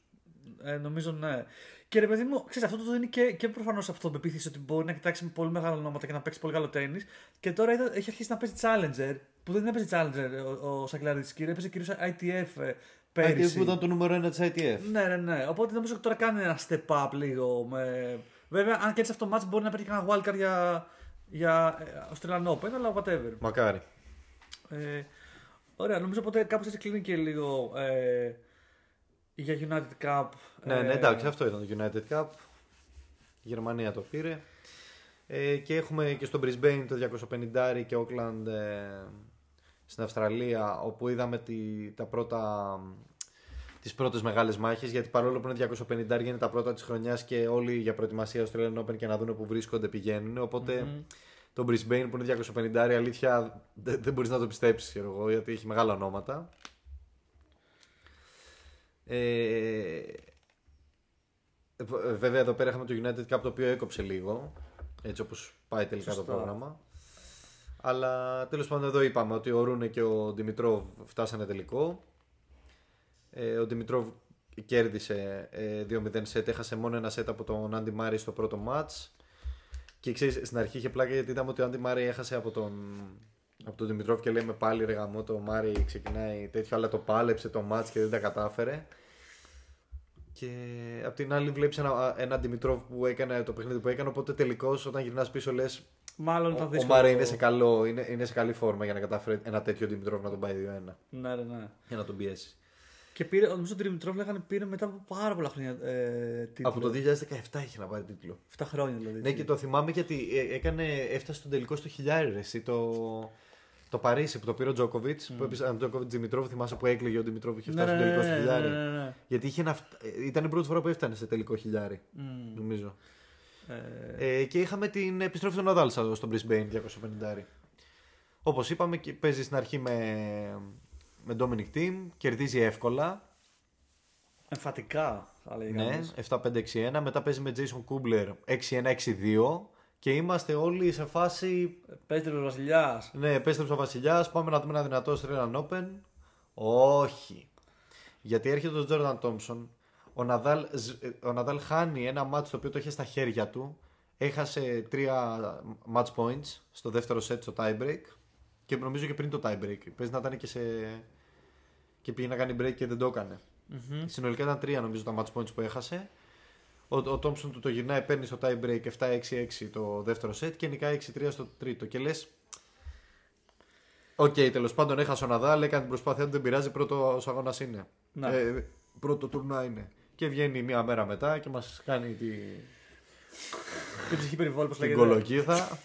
Ε, νομίζω ναι. Και ρε παιδί μου, ξέρεις, αυτό το δίνει και, και προφανώς αυτοπεποίθηση ότι μπορεί να κοιτάξει με πολύ μεγάλα ονόματα και να παίξει πολύ καλό τέννη. Και τώρα είδα, έχει αρχίσει να παίζει Challenger, που δεν έπαιζε Challenger ο, ο Σακλάρη κύριε, έπαιζε κυρίως ITF ε,
ITF
πέρυσι.
που ήταν το νούμερο 1 της ITF.
Ναι, ναι, ναι. Οπότε νομίζω ότι τώρα κάνει ένα step up λίγο. Με... Βέβαια, αν κέρδισε αυτό το match μπορεί να παίρνει κανένα wildcard για, για ε, Australian Open, αλλά whatever.
Μακάρι.
Ε, ωραία, νομίζω οπότε κάπως έτσι κλείνει και λίγο ε, για United Cup.
Ναι, ναι,
ε,
εντάξει, αυτό ήταν το United Cup. Η Γερμανία το πήρε. Ε, και έχουμε και στο Brisbane το 250 και Auckland ε, στην Αυστραλία όπου είδαμε τη, τα πρώτα, τις πρώτες μεγάλες μάχες γιατί παρόλο που είναι 250 είναι τα πρώτα της χρονιάς και όλοι για προετοιμασία Australian Open και να δουν που βρίσκονται πηγαίνουν οπότε
Μμμ.
το Brisbane που είναι 250 αλήθεια δεν, δεν μπορείς να το πιστέψεις ξέρω εγώ, γιατί έχει μεγάλα ονόματα ε, ε, Βέβαια εδώ πέρα είχαμε το United Cup το οποίο έκοψε λίγο έτσι όπως πάει τελικά
Σωστά.
το πρόγραμμα. Αλλά τέλος πάντων εδώ είπαμε ότι ο Ρούνε και ο Δημητρόβ φτάσανε τελικό. Ε, ο Δημητρόβ κέρδισε ε, 2-0 σετ, έχασε μόνο ένα σετ από τον Άντι Μάρι στο πρώτο μάτς. Και ξέρεις, στην αρχή είχε πλάκα γιατί είδαμε ότι ο Άντι Μάρι έχασε από τον, από τον Δημητρόβ και λέμε πάλι ρε γαμό το Μάρι ξεκινάει τέτοιο αλλά το πάλεψε το μάτς και δεν τα κατάφερε. Και απ' την άλλη βλέπεις ένα, ένα Δημητρόβ που έκανε το παιχνίδι που έκανε. Οπότε τελικώς όταν γυρνάς πίσω λες.
Μάλλον
Ο,
ήταν
ο
δύσκολο.
Μάρε είναι σε, καλό, είναι, είναι σε καλή φόρμα για να καταφέρει ένα τέτοιο Δημητρόβ να τον πάει 2-1.
Ναι, ναι, ναι.
Για να τον πιέσει.
Και πήρε, νομίζω ότι ο Δημητρόβ λέγανε πήρε μετά από πάρα πολλά χρόνια ε, τίτλο.
Από το 2017 είχε να πάρει τίτλο.
7 χρόνια δηλαδή.
Ναι, και το θυμάμαι γιατί ε, έκανε, έφτασε στον τελικό στο χιλιάρι. ρε, Εσύ, το, το Παρίσι που το πήρε ο Τζόκοβιτς. Που έπεισε ο Τζόκοβιτς Δημητρόβ. Θυμάσαι που έκλαιγε ο Δημητρόβ είχε
ναι,
φτάσει
ναι,
στο τελικό
ναι,
στο
ναι,
χιλιάρι.
ναι, ναι, ναι.
Γιατί είχε να, φτα- ε, ήταν η πρώτη φορά που έφτανε σε τελικό χιλιάρι.
Μμ.
Νομίζω.
Ε,
Ε, και είχαμε την επιστροφή του Ναδάλ στο στο Brisbane 250. Όπως είπαμε, και παίζει στην αρχή με, με Dominic Team, κερδίζει εύκολα.
εμφατικά θα λέγαμε.
Ναι, 7-5-6-1. Μετά παίζει με Jason Kubler 6-1-6-2. Και είμαστε όλοι σε φάση.
Πέτρο Βασιλιάς.
Ναι, επέστρεψε ο Βασιλιάς. Πάμε να δούμε ένα δυνατό Australian Open. Όχι. Γιατί έρχεται ο Jordan Thompson. Ο Ναδάλ, ζ- ε, ο Ναδάλ χάνει ένα match το οποίο το είχε στα χέρια του. Έχασε τρία match points στο δεύτερο set στο tie break. Και νομίζω και πριν το tie break. Παίζει να ήταν και σε. και πήγε να κάνει break και δεν το έκανε. Συνολικά ήταν τρία νομίζω τα match points που έχασε. Ο, ο Thompson του το γυρνάει, παίρνει στο tie break 7-6-6 το δεύτερο set και νικάει 6-3 στο τρίτο. Και λες. Οκ, τέλος πάντων έχασε ο Ναδάλ, έκανε την προσπάθεια του, δεν πειράζει, πρώτος αγώνας είναι.
Ναι.
Ε, πρώτο τουρνουά είναι. Και βγαίνει μία μέρα μετά και μας κάνει τη,
Την ψυχή περιβόλη, πώς
την
λέγεται.
κολοκύθα.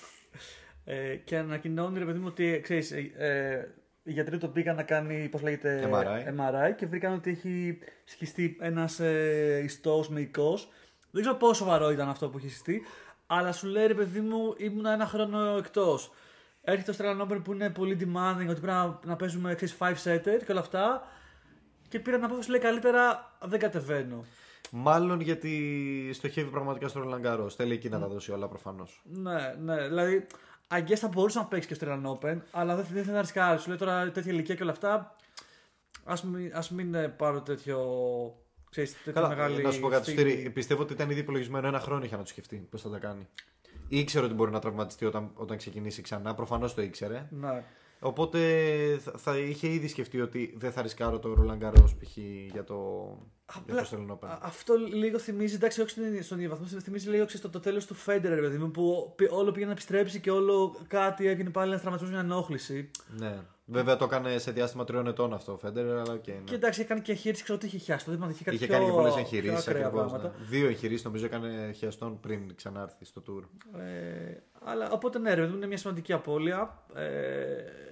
Ε, και ανακοινώνει ρε παιδί μου ότι ξέρεις, ε, ε, οι γιατροί το πήγαν να κάνει πώς λέγεται,
MRI.
MRI και βρήκαν ότι έχει σχιστεί ένας ε, ιστός με οικός. Δεν ξέρω πόσο σοβαρό ήταν αυτό που έχει σχιστεί, αλλά σου λέει ρε παιδί μου ήμουν ένα χρόνο εκτός. Έρχεται το Australian Open που είναι πολύ demanding, ότι πρέπει να, να παίζουμε ξέρεις, 5 setter και όλα αυτά. Και πήραν απόφαση λέει καλύτερα δεν κατεβαίνω.
Μάλλον γιατί στοχεύει πραγματικά στο Roland Garros. Θέλει εκεί να τα δώσει όλα προφανώς.
Ναι, ναι. Δηλαδή, I guess θα μπορούσε να παίξει και στο Australian Open, αλλά δεν, δεν θα να ρισκάρει. Σου λέει τώρα τέτοια ηλικία και όλα αυτά. Α μην, ας μην ε, πάρω τέτοιο. Ξέρεις, τέτοια
Καλά,
μεγάλη.
να σου πω κάτι,
ευθύνη.
Στήρη, πιστεύω ότι ήταν ήδη υπολογισμένο ένα χρόνο για να το σκεφτεί πώς θα τα κάνει. Ήξερε ότι μπορεί να τραυματιστεί όταν, όταν ξεκινήσει ξανά. Προφανώς το ήξερε.
Ναι.
Οπότε θα, θα είχε ήδη σκεφτεί ότι δεν θα ρισκάρω το Roland Garros π.χ. για το, για το Australian Open.
α- αυτό λίγο θυμίζει, εντάξει, όχι στον- στον ίδιο βαθμό, θυμίζει λίγο ξέρεις, το, το τέλος του Federer, ρε παιδί μου, που πη- όλο πήγε να επιστρέψει και όλο κάτι έγινε πάλι ένα τραυματισμό, μια ενόχληση.
Ναι. Βέβαια το έκανε σε διάστημα τριών ετών αυτό ο Φέντερερ, αλλά οκ. ναι.
Και εντάξει, έκανε και εγχείρηση, ξέρω ότι είχε χιαστό, δείγμα είχε κάτι
Είχε
πιο,
κάνει και πολλές
πιο
εγχειρήσεις
ακραία
ακριβώς.
πράγματα.
Δύο εγχειρήσεις νομίζω έκανε χιαστών πριν ξανάρθει στο tour.
Ε, αλλά οπότε ναι, ρε, είναι μια σημαντική απώλεια. Ε,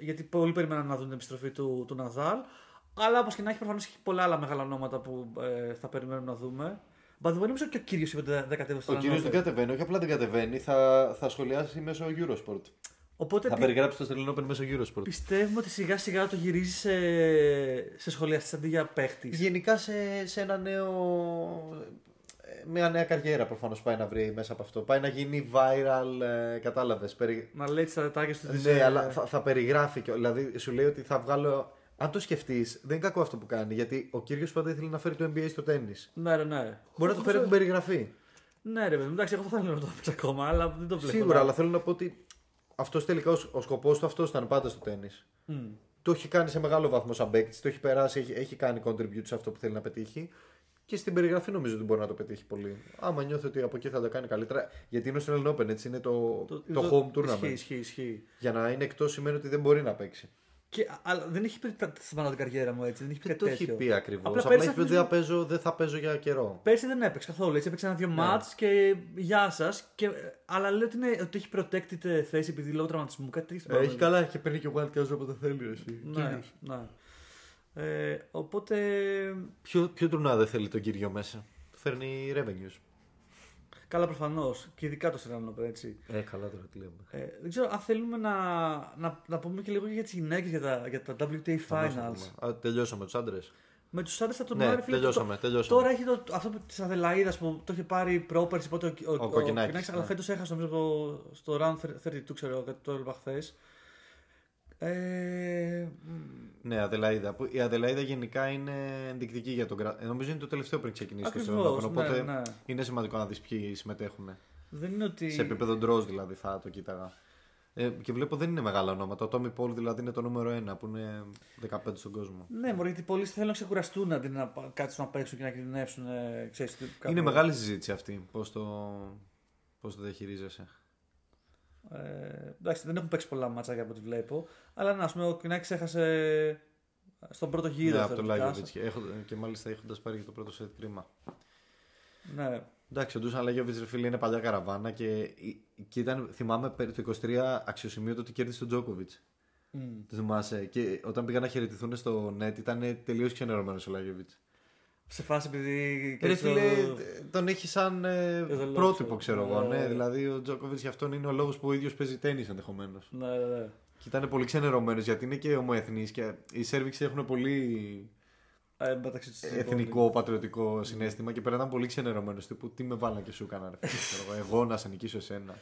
γιατί πολλοί περιμέναν να δουν την επιστροφή του, του Ναδάλ. Αλλά όπως και να έχει, προφανώς έχει πολλά άλλα μεγάλα ονόματα που ε, θα περιμένουμε να δούμε. By the way, νομίζω και ο κύριος είπε ότι δεν κατέβει στο
Ο κύριος δεν κατεβαίνει, όχι απλά δεν κατεβαίνει, θα, θα σχολιάσει μέσω Eurosport.
Οπότε
Θα
τι-
περιγράψεις το Australian Open μέσω Eurosport.
πιστεύουμε ότι σιγά σιγά το γυρίζεις σε, σε σχολιαστή αντί για παίχτης.
Γενικά σε, σε ένα νέο. Μια νέα καριέρα προφανώς πάει να βρει μέσα από αυτό. Πάει να γίνει viral, ε, κατάλαβες. Περι...
Να λέει τις τατάκια του. τις,
Ναι,
ε,
αλλά θα, θα περιγράφει. και- Δηλαδή σου λέει ότι θα βγάλω. Αν το σκεφτείς, δεν είναι κακό αυτό που κάνει. Γιατί ο κύριος πάντα ήθελε να φέρει το NBA στο τέννη.
Ναι, ρε, ναι.
Μπορεί να το φέρει από την περιγραφή.
Ναι, ρε, παιδί, εντάξει, εγώ θα θέλω να το παίξω ακόμα, αλλά δεν το βλέπω.
Σίγουρα,
να-
αλλά θέλω να πω ότι αυτός τελικά ο, ο σκοπός του αυτός ήταν πάντα στο τέννη.
Μμ.
Το έχει κάνει σε μεγάλο βαθμό σαν παίκτης, το έχει περάσει, έχει, έχει κάνει contribute σε αυτό που θέλει να πετύχει. Και στην περιγραφή νομίζω ότι μπορεί να το πετύχει πολύ. Άμα νιώθει ότι από εκεί θα το κάνει καλύτερα. Γιατί είναι στο Australian Open, έτσι είναι το, το, home tournament.
Ισχύει, ισχύει, ισχύει.
Για να είναι εκτός σημαίνει ότι δεν μπορεί να παίξει.
Και, α- αλλά δεν έχει πει τα- σταματάω την καριέρα μου έτσι. Δεν έχει πει
Δεν
κάτι
το έχει
τέτοιο.
πει ακριβώς.
Απλά
Απλά,
πέρυσι
έχει πει ότι
νομίζω-
δεν θα παίζω, δεν θα παίζω για καιρό.
Πέρσι δεν έπαιξε καθόλου. Έτσι έπαιξε ένα-δύο
Ναι.
μάτς και γεια σας. Αλλά λέει ότι, είναι, ότι έχει protected θέση επειδή λόγω τραυματισμού. Κάτι τέτοιο. στην
Έχει
παράδοση.
καλά και παίρνει και ο Wildcard όποτε θέλει. Εσύ.
Ναι, ναι. Ε, οπότε.
Ποιο, ποιο τουρνά δεν θέλει τον κύριο μέσα; Του φέρνει revenues.
Καλά, προφανώς. Και ειδικά το Serrano Open, έτσι.
Ε, καλά τώρα τι λέμε.
Ε, δεν ξέρω αν θέλουμε να, να, να πούμε και λίγο για τις γυναίκες για τα, για τα WTA Finals.
Α, τελειώσαμε τους άντρες.
Με τους άντρες θα τον
Ναι,
πάρει φίλε,
τελειώσαμε,
το-
τελειώσαμε.
Τώρα έχει το, αυτό της Αδελαίδας που το είχε πάρει πρόπερση. Πότε ο, ο, ο,
Κοκκινάκης,
αλλά
ναι.
φέτος έχασε νομίζω το, στο round 32, ξέρω εγώ, κάτι το έλεγα χθες. Ε, μ,
Ναι, Αδελαίδα. Που Η Αδελαίδα γενικά είναι ενδεικτική για τον κρατήριο. Νομίζω είναι το τελευταίο πριν ξεκινήσει το
Ακριβώς,
Australian Open, Οπότε
ναι, ναι.
είναι σημαντικό να δεις ποιοι συμμετέχουν.
δεν είναι ότι.
Σε επίπεδο draws δηλαδή θα το κοίταγα. Ε, και βλέπω δεν είναι μεγάλα ονόματα. Ο Tommy Paul δηλαδή είναι το νούμερο 1 που είναι 15 στον κόσμο.
Ναι, μωρέ, γιατί πολλοί θέλουν να ξεκουραστούν αντί να πα- κάτσουν να παίξουν και να κινδυνεύσουν. Ε, ξέρεις, τι- κάπου-
Είναι μεγάλη συζήτηση αυτή. Πώς το, πώς το διαχειρίζεσαι.
Ε, εντάξει, δεν έχουν παίξει πολλά μάτσάκια από ό,τι βλέπω. Αλλά να, ας πούμε, ο Κινάκης έχασε στον πρώτο γύρο.
ναι, από τον
θεωρητικά.
Λάγιοβιτ. Και, έχοντα- και μάλιστα έχοντας πάρει και το πρώτο σετ κρίμα.
Ναι.
Εντάξει, ο Ντούσαν Λάγιοβιτ ρε φίλε είναι παλιά καραβάνα και, και ήταν, θυμάμαι περί το 23 αξιοσημείωτο ότι κέρδισε τον Τζόκοβιτς.
Μμ.
Το θυμάσαι. Και όταν πήγαν να χαιρετηθούν στο net ήταν τελείως ξενερωμένος ο Λάγιοβιτ.
Σε φάση επειδή.
Ρε
κέρδισε το-
φίλε, τον έχει σαν ε,
Για τον λόγο,
πρότυπο,
ξέρω.
ξέρω εγώ.
Ναι.
Ναι, δηλαδή ο Τζόκοβιτς για αυτόν είναι ο λόγος που ο ίδιος παίζει τένις ενδεχομένως.
Ναι, ναι, ναι.
Και ήταν πολύ ξενερωμένος γιατί είναι και ομοεθνής και οι Σέρβοι έχουν πολύ
Ε, μεταξύ τους
εθνικό, πατριωτικό συναίσθημα και πέραν ήταν πολύ ξενερωμένος. Τύπου τι με βάλαν και σου έκανα, ρε φίλε, ξέρω εγώ, Εγώ να σε νικήσω εσένα.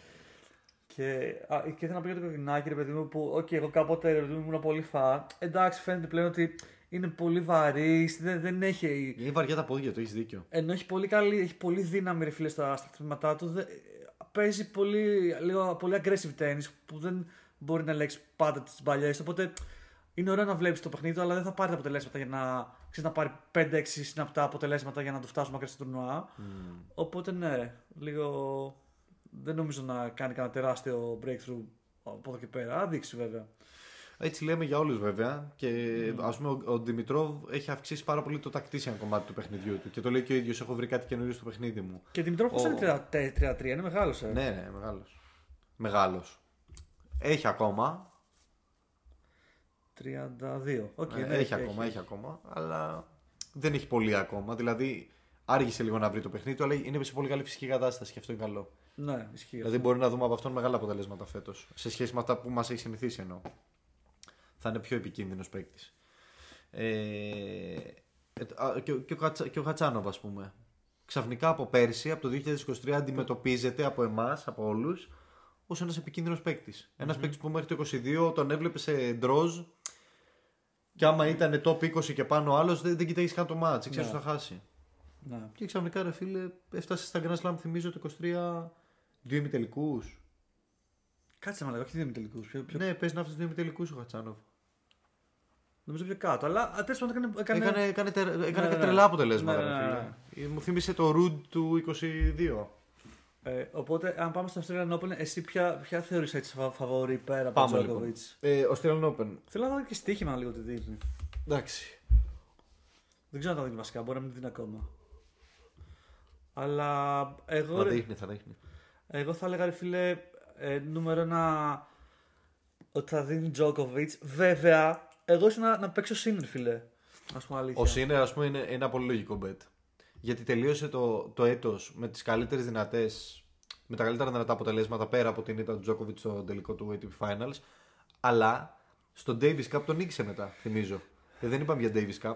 Και, α, και ήθελα να πω για τον Κοκκινάκη, ρε παιδί μου, που οκ, εγώ κάποτε ρε παιδί μου ήμουν πολύ φαν. Εντάξει, φαίνεται πλέον ότι είναι πολύ βαρύ, δεν, δεν έχει.
Είναι βαριά τα πόδια του, έχεις δίκιο.
Ενώ έχει πολύ, καλή, έχει πολύ δύναμη ρε φίλε στα, στα χτυπήματά του. Δε, παίζει πολύ, λίγο, πολύ aggressive tennis που δεν μπορεί να ελέγξει πάντα τις μπαλιές. Οπότε είναι ωραίο να βλέπεις το παιχνίδι, του, αλλά δεν θα πάρει τα αποτελέσματα για να, ξέρεις, να πάρει 5-6 συναπτά αποτελέσματα για να το φτάσουμε μακριά στο τουρνουά. Οπότε ναι, λίγο δεν νομίζω να κάνει κανένα τεράστιο breakthrough από εδώ και πέρα. Θα δείξει βέβαια.
Έτσι λέμε για όλους βέβαια. Και ας πούμε ο, ο Δημητρόφ έχει αυξήσει πάρα πολύ το tactician κομμάτι του παιχνιδιού του. Και το λέει και ο ίδιος: Έχω βρει κάτι καινούριο στο παιχνίδι μου.
Και Δημητρόφ πώς
Ο-
είναι 33, είναι μεγάλος. Ε;
Ναι, ναι, μεγάλος. Μεγάλος. Έχει ακόμα.
32. Οκ,
Ε,
ναι,
έχει, ακόμα, έχει ακόμα. Αλλά δεν έχει πολύ ακόμα. Δηλαδή άργησε λίγο να βρει το παιχνίδι του, αλλά είναι σε πολύ καλή φυσική κατάσταση και αυτό είναι καλό.
Ναι, ισχύει.
Δηλαδή μπορεί να δούμε από αυτόν μεγάλα αποτελέσματα φέτος. Σε σχέση με αυτά που μας έχει συνηθίσει εννοώ. Θα είναι πιο επικίνδυνος παίκτης. Ε, ε, α, και, ο- και, ο Χατσα- και ο Χατσάνοβ, ας πούμε. Ξαφνικά από πέρσι, από το 2023, αντιμετωπίζεται από εμάς, από όλους, ως ένας επικίνδυνος παίκτης. Ένας παίκτης που μέχρι το 22 τον έβλεπε σε ντροζ. Και άμα ήταν top 20 και πάνω άλλος, δεν, δεν κοιτάει καν το μάτς, ξέρεις
Ναι.
ότι θα χάσει.
Ναι.
Και ξαφνικά, ρε φίλε, έφτασε στα Grand Slam, θυμίζω το 23 δύο ημιτελικούς.
Κάτσε να λέγω, όχι δύο τελικού. Πιο, πιο...
Ναι, παίζει να φτάσει δύο ημιτελικούς ο Χατσάνοβ.
Νομίζω πιο κάτω. Αλλά τέλος πάντων έκανε. έκανε...
Έκανε, έκανε, τε- έκανε
Ναι,
και
ναι, ναι.
τρελά αποτελέσματα.
Ναι, ναι,
ρε
ναι,
φίλε. Μου θύμισε το Ρουντ του 22.
Ε, οπότε, αν πάμε στο Australian Open, εσύ ποια, ποια θεωρείς έτσι φα- φαβορή πέρα από
Πάμε
τον
λοιπόν.
Τζόκοβιτ.
Ε, ο Australian Open.
Θέλω να δω και στοίχημα λίγο τι δείχνει.
Εντάξει.
Δεν ξέρω αν τα δείχνει βασικά, μπορεί να μην δίνει ακόμα. Αλλά εγώ,
Θα
ρε,
δείχνει, θα δείχνει.
εγώ θα έλεγα ρε φίλε ε, νούμερο ένα ότι θα δίνει Τζόκοβιτ. Βέβαια, εγώ ίσω να, να παίξω Σίνερ φίλε. Α πούμε αλήθεια.
Ο Σίνερ, ας πούμε, είναι ένα πολύ λογικό bet. Γιατί τελείωσε το, το έτος με τις καλύτερες δυνατές. Με τα καλύτερα δυνατά αποτελέσματα πέρα από την ήττα του Τζόκοβιτ στο τελικό του ATP Finals. Αλλά στο Davis Cup τον νίκησε μετά, θυμίζω. Ε, δεν είπαμε για Davis Cup.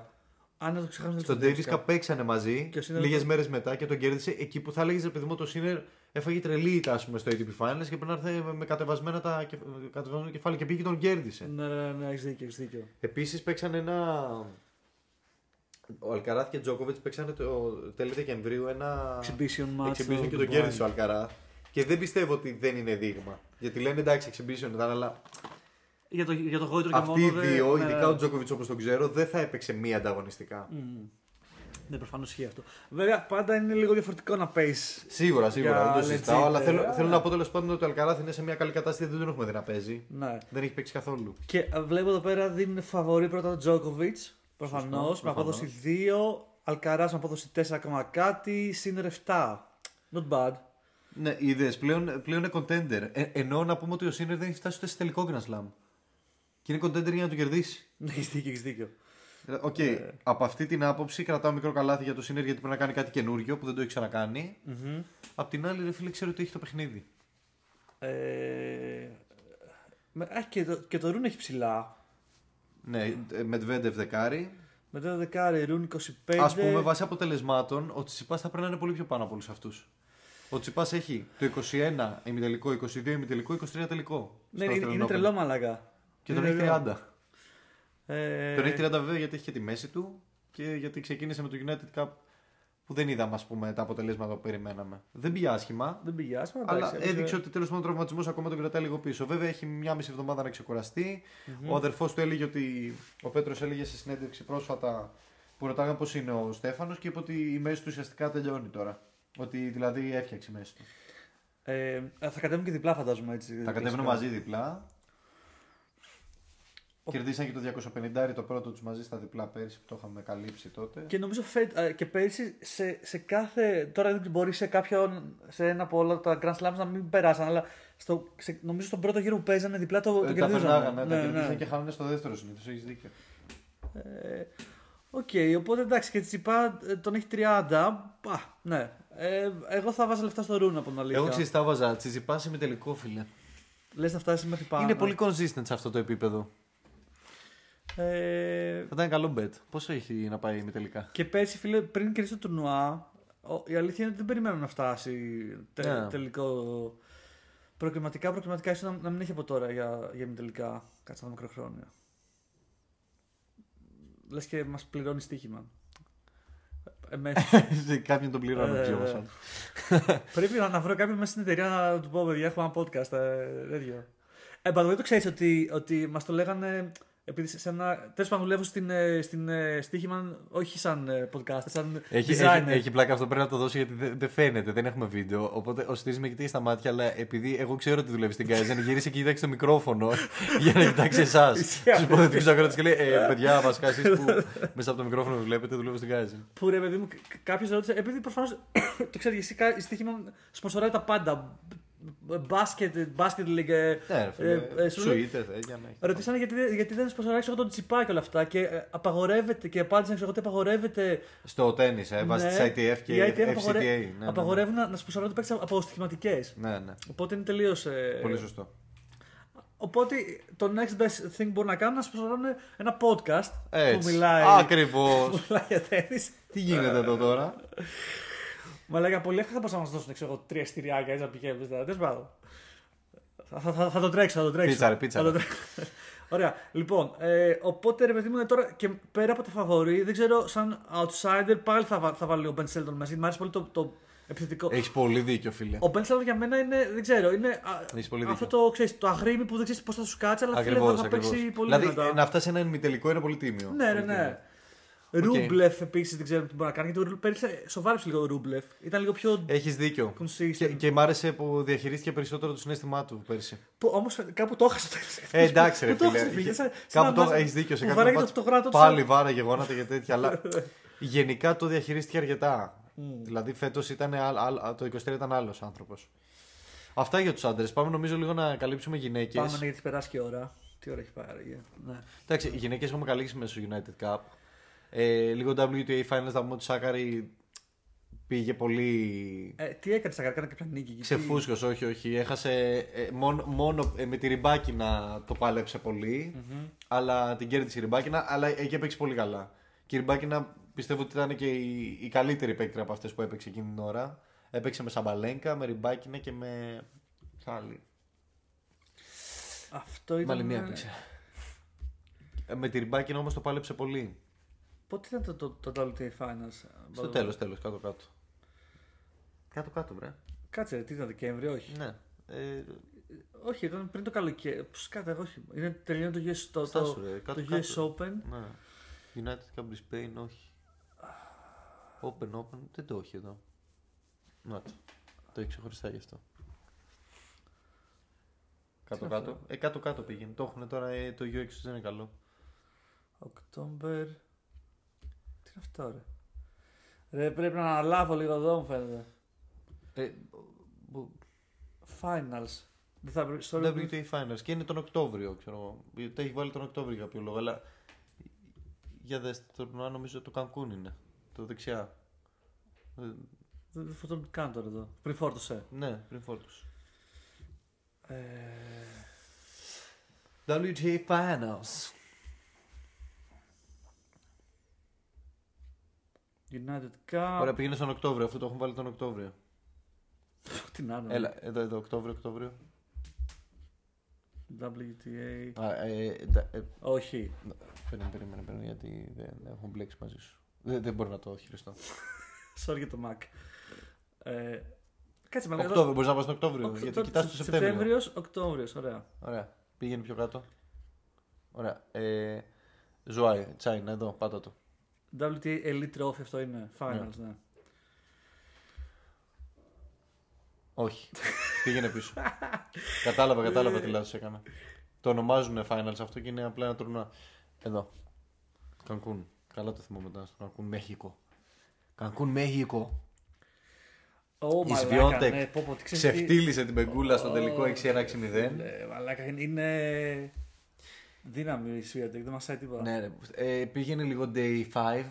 Αν δεν το ξεχάσουμε
Στο Davis Cup παίξανε μαζί
Και ο Sinner-
λίγες μέρες μετά και τον κέρδισε εκεί που θα έλεγες ρε παιδί μου το Σίνερ έφαγε τρελή ήττα ας πούμε, στο ATP Finals και πρέπει να έρθει με κατεβασμένα τα κεφ... κατεβασμένο κεφάλι και πήγε και τον κέρδισε.
Ναι, ναι, ναι, έχεις δίκιο. Έχεις δίκιο.
Επίσης παίξαν ένα. Ο Αλκαράθ και ο Τζόκοβιτς παίξανε το τέλη Δεκεμβρίου ένα.
Exhibition match.
exhibition
στο
και τον
Dubai.
κέρδισε ο Αλκαράθ. Και δεν πιστεύω ότι δεν είναι δείγμα. Γιατί λένε εντάξει, exhibition ήταν, αλλά
Για το, για το γόητρο και
αυτοί οι
μόνο. δεν-
δύο,
ναι,
ειδικά
ναι.
ο Τζόκοβιτς όπως τον ξέρω, δεν θα έπαιξε μία ανταγωνιστικά.
Μμμ. Ναι, προφανώς ισχύει αυτό. Βέβαια, πάντα είναι λίγο διαφορετικό να παίζει.
Σίγουρα, σίγουρα,
Για
δεν το συζητάω.
legit,
Αλλά
ε,
θέλω,
αλλά-
θέλω να πω τέλος πάντων ότι ο Αλκαράθ είναι σε μια καλή κατάσταση, δεν τον έχουμε δει να παίζει.
Ναι.
Δεν έχει παίξει καθόλου.
Και ε, βλέπω εδώ πέρα δίνουν φαβορή πρώτα τον Τζόκοβιτς. Προφανώς.
Σωστό,
Με απόδοση 2. Αλκαράς με απόδοση 4, ακόμα κάτι. Σύνερ 7. Not bad.
Ναι, είδες πλέον, πλέον είναι contender. Ε, ενώ να πούμε ότι ο Σίνερ δεν έχει φτάσει ούτε σε τελικό Grand Slam. Και είναι contender για να του κερδίσει. <laughs>
Έχεις δίκιο, έχεις δίκιο.
Ε, Οκ,
Ναι.
από αυτή την άποψη κρατάω μικρό καλάθι για το Σίνερ γιατί πρέπει να κάνει κάτι καινούριο που δεν το έχει ξανακάνει.
Μμμ.
Απ' την άλλη, ρε φίλε, ξέρω ότι έχει το παιχνίδι.
Ε, με- α, και, το, και το Ρούνε έχει ψηλά.
Ναι, με Medvedev δεκάρι.
Μετά το δεκάρι, Ρούνε 25.
Α πούμε, βάσει αποτελεσμάτων, ο Τσιπάς θα πρέπει να είναι πολύ πιο πάνω από όλους αυτούς. Ο Τσιπάς έχει το 21 ημιτελικό, 22 ημιτελικό, 23 τελικό.
Ναι,
στο
είναι,
Australian
είναι
Open.
τρελό μαλακά.
Και τον
Είναι
έχει
τρελό.
30.
Ε,
Τον έχει 30 βέβαια γιατί έχει και τη μέση του και γιατί ξεκίνησε με το United Cup που δεν είδαμε ας πούμε, τα αποτελέσματα που περιμέναμε. Δεν πήγε άσχημα,
Δεν πήγε άσχημα.
αλλά
εντάξει, έπαιζε-
έδειξε ότι τέλος πάντων ο τραυματισμός ακόμα τον κρατάει λίγο πίσω. Βέβαια έχει μια μισή εβδομάδα να ξεκουραστει Ο αδερφός του έλεγε ότι. Ο Πέτρος έλεγε σε συνέντευξη πρόσφατα που ρωτάγανε πώς είναι ο Στέφανος και είπε ότι η μέση του ουσιαστικά τελειώνει τώρα. Ότι δηλαδή έφτιαξε η μέση του.
Ε, θα κατέβουν και διπλά, φαντάζομαι έτσι.
Θα κατέβουν μαζί διπλά. Κερδίσαν και το 250 το πρώτο τους μαζί στα διπλά πέρυσι που το είχαμε καλύψει τότε.
Και νομίζω φε, ε, και πέρυσι σε, σε κάθε. Τώρα δεν μπορεί σε κάποιον. σε ένα από όλα τα Grand Slams να μην περάσαν, αλλά στο, σε, νομίζω στον πρώτο γύρο που παίζανε διπλά το, το
Ε, τα
κερδίζανε.
περνάγανε, τα
Ναι,
κερδίσαν
ναι.
και χάνανε στο δεύτερο συνήθως. Έχεις δίκιο.
Ε, Οκ, οπότε εντάξει και Τσιτσιπά ε, τον έχει 30. Πα, ναι. Ε, εγώ θα βάζα λεφτά στο Ρούνε από την αλήθεια.
Εγώ ξέρεις, τα βάζα. Τσιτσιπά με τελικό φίλε.
Λες να φτάσεις μέχρι πάνω.
Είναι πολύ consistent σε αυτό το επίπεδο.
Ε,
Θα ήταν καλό bet. Πόσο έχει να πάει με τελικά;
και πέρσι, φίλε, πριν κερδίσει το τουρνουά, ο- η αλήθεια είναι ότι δεν περιμένουμε να φτάσει τε,
Ναι.
τελικό. Προκριματικά, προκριματικά, ίσως να, να μην έχει από τώρα για, για μη τελικά. Κάτσε ένα μικροχρόνιο. Λες και μας πληρώνει στοίχημα. Εμέσω. <laughs>
Κάποιον τον πληρώνω
Ε,
πιο
ε,
μας.
Πρέπει να, να βρω κάποιον μέσα στην εταιρεία να του πω: Παιδιά, έχουμε ένα podcast. Ε, τέτοιο. Ε, by the way, το ξέρεις ότι, ότι μας το λέγανε. Επειδή σε ένα. Τέλος πάντων, δουλεύω στην, ε, στην ε, στοίχημα, όχι σαν ε, podcast, σαν
Έχει,
designer.
έχει, έχει πλάκα αυτό πρέπει να το δώσω γιατί δεν, δεν φαίνεται, δεν έχουμε βίντεο. Οπότε ο Στήρι με κοιτάει στα μάτια, αλλά επειδή εγώ ξέρω ότι δουλεύει στην Kaizen, <laughs> γύρισε και κοίταξε το μικρόφωνο <laughs> για να κοιτάξει εσάς.
Ισχύει
Στου υποθετικού ακροατέ και λέει: ε, <laughs> Παιδιά, βασικά εσεί που μέσα από το μικρόφωνο με βλέπετε, δουλεύω στην Kaizen.
Που ρε παιδί μου, κάποιος ρώτησε, επειδή προφανώς <coughs> το ξέρεις, εσύ κα- η στοίχημα σπονσοράει τα πάντα. Μπάσκετ, μπάσκετ league. ε,
Ναι, ρε φίλε,
ε, ε, σου λέει-
σουίτε, τέτοια, ναι.
Ρωτήσανε γιατί, δεν- γιατί δεν σπονσοράει εγώ τον τσιπά και όλα αυτά. Και ε, απαγορεύεται και απάντησαν ξέρω, ότι απαγορεύεται.
Στο τέννη, ε, βάσει
Ναι,
τη ITF και
η ITF
FCTA.
απαγορε-
ναι, ναι,
Απαγορεύουν να, να σπονσοράρουν παίξει από στοιχηματικέ.
Ναι, ναι.
Οπότε είναι τελείως.
Πολύ σωστό.
Οπότε το next best thing που μπορούν να κάνουν είναι να σπονσοράρουν ένα podcast που
Έτσι.
μιλάει.
Ακριβώς. <laughs>
που μιλάει για τέννις.
Τι γίνεται εδώ τώρα;
Μα λέγα πολύ εύκολα θα μπορούσαν να μας δώσουν ξέρω, εγώ, τρία στηριακά έτσι να πηγαίνουμε. Τέλος πάντων. Θα, θα, θα, θα το τρέξω, θα το τρέξω.
Πίτσα, ρε, πίτσα,
Θα το
ρε.
τρέξω. <laughs> Ωραία. Λοιπόν, ε, οπότε ρε παιδί μου είναι τώρα και πέρα από τα φαβορή, δεν ξέρω, σαν outsider πάλι θα, βα- θα βάλω λίγο Ben Shelton μαζί. Μ' άρεσε πολύ το, το επιθετικό.
Έχεις πολύ δίκιο, φίλε.
Ο Ben Shelton για μένα είναι, δεν ξέρω, είναι α,
Έχεις πολύ
αυτό
δίκιο.
το, ξέρεις, το αγρίμι που δεν ξέρεις πώς θα σου κάτσει, αλλά φίλε
Ακριβώς,
θα, θα παίξει πολύ
Δηλαδή
δυνατά.
να φτάσει ένα ημιτελικό είναι πολύ τίμιο.
Ναι, ρε,
Πολύ
ναι.
Τίμιο.
Ρούμπλεφ επίσης δεν ξέρω τι μπορεί να κάνει. Γιατί ο Ρούμπλεφ πέρυσι σοβάρεψε λίγο ο Ρούμπλεφ. Ήταν λίγο πιο
Έχεις δίκιο.
consistent.
Και, και μ' άρεσε που διαχειρίστηκε περισσότερο το συνέστημά του πέρσι.
Όμως κάπου το έχασε το
Ε, εντάξει, ρε
Πού το
φίλε.
έχασε, φίλε, σαν-
Κάπου
σαν
το
να βάζει-
έχεις δίκιο σε
που
κάποιο
βάραγε
μάτς.
το αυτογράτο του
Πάλι
σαν-
βάραγε γόνατα και τέτοια. αλλά <laughs> γενικά το διαχειρίστηκε αρκετά. Δηλαδή φέτος ήταν άλλ- άλλ- το 23 ήταν άλλος άνθρωπος. Αυτά για τους άντρες. Πάμε νομίζω λίγο να καλύψουμε γυναίκες.
Πάμε ναι, γιατί περάσει και η ώρα. Τι ώρα έχει πάρει. Ναι.
Εντάξει, οι γυναίκες έχουμε καλύψει μέσα στο United Cup. Ε, λίγο WTA Finals θα πούμε ότι ο Σάκαρη πήγε πολύ.
Ε, τι έκανε στα καρκάνα κάποια νίκη. γιατί-
Ξεφούσκος, όχι, όχι. Έχασε ε, μόνο, μόνο ε, με τη Ριμπάκινα το πάλεψε πολύ, Αλλά την κέρδισε η Ριμπάκινα, αλλά εκεί έπαιξε πολύ καλά. Και η Ριμπάκινα πιστεύω ότι ήταν και η, η καλύτερη παίκτρια από αυτές που έπαιξε εκείνη την ώρα. Έπαιξε με Σαμπαλένκα, με Ριμπάκινα και με. ποια άλλη.
Αυτό
Με
ήταν.
άλλη μία έπαιξε. Ε, Με τη Ριμπάκινα όμως το πάλεψε πολύ.
Πότε ήταν το, το, το WTA Finals.
Στο τέλος, τέλος, κάτω-κάτω. Κάτω-κάτω, βρε.
Κάτσε, ρε, τι ήταν Δεκέμβριο, όχι.
Ναι. Ε,
Όχι, ήταν πριν το καλοκαίρι. Πώς κάτω, όχι. Είναι τελειώνει το US, το,
Στάσου,
το,
ρε,
το
κάτω,
US
κάτω.
Open.
ναι. United Cup Brisbane, όχι. Open, Open, δεν το έχει εδώ. Να το. Το έχει ξεχωριστά γι' αυτό. Κάτω-κάτω. Ε, κάτω-κάτω πήγαινε. Το έχουν τώρα, ε, το UX δεν είναι καλό.
Οκτώμπερ. Τι είναι αυτό, ρε; Ρε, πρέπει να αναλάβω λίγο εδώ, μου φαίνεται.
Ε, μπο-
Finals. Δεν θα πρέπει. sorry,
WTA Finals και είναι τον Οκτώβριο, ξέρω εγώ. Το έχει βάλει τον Οκτώβριο για κάποιο λόγο, αλλά για δέστε το τουρνουά νομίζω το Κανκούν είναι. Το δεξιά. Ε,
Δεν δεν θα τον κάνω τώρα εδώ. Πριν φόρτωσε.
Ναι, πριν φόρτους.
Ε,
WTA Finals.
United Cup.
Ωραία, πήγαινε στον Οκτώβριο, αφού το έχουν βάλει τον Οκτώβριο. <laughs>
Τι να είναι.
Έλα, εδώ, εδώ, Οκτώβριο, Οκτώβριο.
WTA.
Α, ε, τα- ε,
Όχι.
περίμενε, περίμενε, περίμενε, γιατί δεν έχω μπλέξει μαζί σου. Δεν, δεν μπορώ να το χειριστώ. <laughs>
Sorry για το Mac. Ε, κάτσε με
Οκτώβριο, μπορείς να πας στον Οκτώβριο, γιατί κοιτάς το Σεπτέμβριο.
Σεπτέμβριο, Οκτώβριος, ωραία.
Ωραία, πήγαινε πιο κάτω. Ωραία. Ε, Zhuhai, China, εδώ, πάτα το.
WTA Elite Trophy αυτό είναι. Finals, ναι.
Όχι. Πήγαινε πίσω. κατάλαβα, κατάλαβα τι λάθος έκανα. Το ονομάζουν finals αυτό και είναι απλά ένα τουρνουά. Εδώ. Κανκούν. Καλά το θυμάμαι μετά στο Κανκούν, Mexico. Κανκούν, Mexico.
Ω,
Η
μαλάκα,
Σφιόντεκ
ναι, πω, πω, τι ξέρεις τι-
Ξεφτίλισε την Πεγκούλα στο τελικό
Ω,
6-1-6-0.
ε, Μαλάκα, είναι- είναι δύναμη η Σβιόντεκ, δεν μασάει τίποτα.
Ναι, ρε. Ε, πήγαινε λίγο day 5.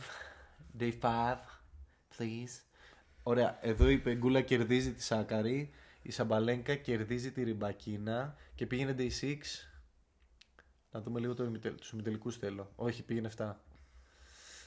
Day 5, please. Ωραία, εδώ η Πεγκούλα κερδίζει τη Σάκαρη. Η Σαμπαλένκα κερδίζει τη Ριμπακίνα. Και πήγαινε day 6. Να δούμε λίγο το ημιτελ, τους ημιτελικούς θέλω. Όχι, πήγαινε 7.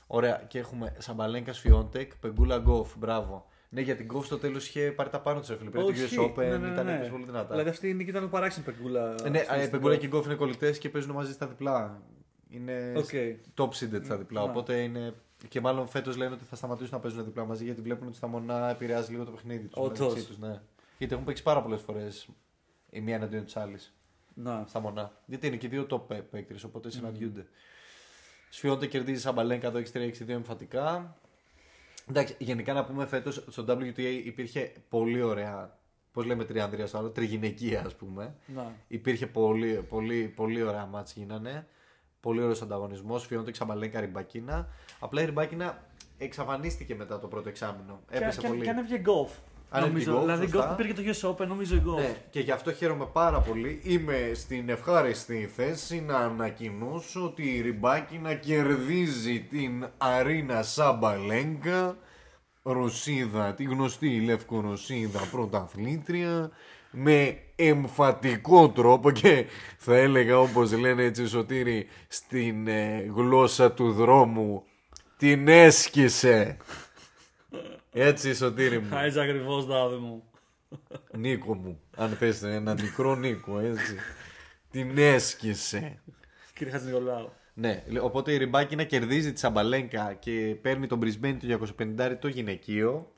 Ωραία, και έχουμε Σαμπαλένκα Σβιόντεκ, Πεγκούλα Γκοφ, μπράβο. Ναι, για την Γκοφ στο τέλος είχε πάρει τα πάνω της, φίλε. Πριν το
Όχι,
US Open
ναι, ναι,
ήταν
ναι.
έπαιζε πολύ δυνατά.
Δηλαδή αυτή η νίκη ήταν παράξενη Πεγκούλα.
Ε, ναι,
στην-
ε,
στην
Πεγκούλα
Γκοφ.
και Γκοφ είναι κολλητές και παίζουν μαζί στα διπλά. Είναι
Οκ.
top seeded στα διπλά.
Ναι.
Οπότε είναι. Και μάλλον φέτος λένε ότι θα σταματήσουν να παίζουν διπλά μαζί γιατί βλέπουν ότι στα μονά επηρεάζει λίγο το παιχνίδι τους.
Όντως.
Τους, ναι. Γιατί έχουν παίξει πάρα πολλές φορές η μία εναντίον της άλλης
Να.
στα μονά. Γιατί είναι και οι δύο top παίκτριες, οπότε συναντιούνται. Σβιόντεκ κερδίζει Σαμπαλένκα εδώ 6-3-6-2 εμφατικά. Εντάξει, γενικά να πούμε φέτος στο WTA υπήρχε πολύ ωραία. Πώς λέμε τριανδρία στο άλλο, τριγυναικεία ας πούμε.
Να.
Υπήρχε πολύ, πολύ, πολύ ωραία μάτς γίνανε. Πολύ ωραίος ανταγωνισμός. Φιόντε Ξαμπαλέγκα Ριμπακίνα. Απλά η Ριμπακίνα εξαφανίστηκε μετά το πρώτο εξάμεινο. Έπεσε
και,
πολύ.
Και ανέβηκε γκολφ.
Ανέβηκε
Νομίζω.
golf,
δηλαδή
σωστά.
γκολφ πήρε και το US Open, νομίζω η γκολφ.
Ναι, και γι' αυτό χαίρομαι πάρα πολύ. Είμαι στην ευχάριστη θέση να ανακοινώσω ότι η Ριμπάκινα κερδίζει την Αρίνα Σαμπαλέγκα. Ρωσίδα, τη γνωστή Λευκορωσίδα πρωταθλήτρια με εμφατικό τρόπο και θα έλεγα όπως λένε έτσι Σωτήρη στην ε, γλώσσα του δρόμου την έσκησε έτσι Σωτήρη μου
Χάιζε ακριβώς, δάδε μου.
Νίκο μου, αν θες ένα μικρό Νίκο, έτσι. Την έσκησε.
Κύριε Χατζηνικολάου.
Ναι, λέ- οπότε η Ριμπάκινα κερδίζει τη Σαμπαλένκα και παίρνει τον Brisbane το 250 το γυναικείο.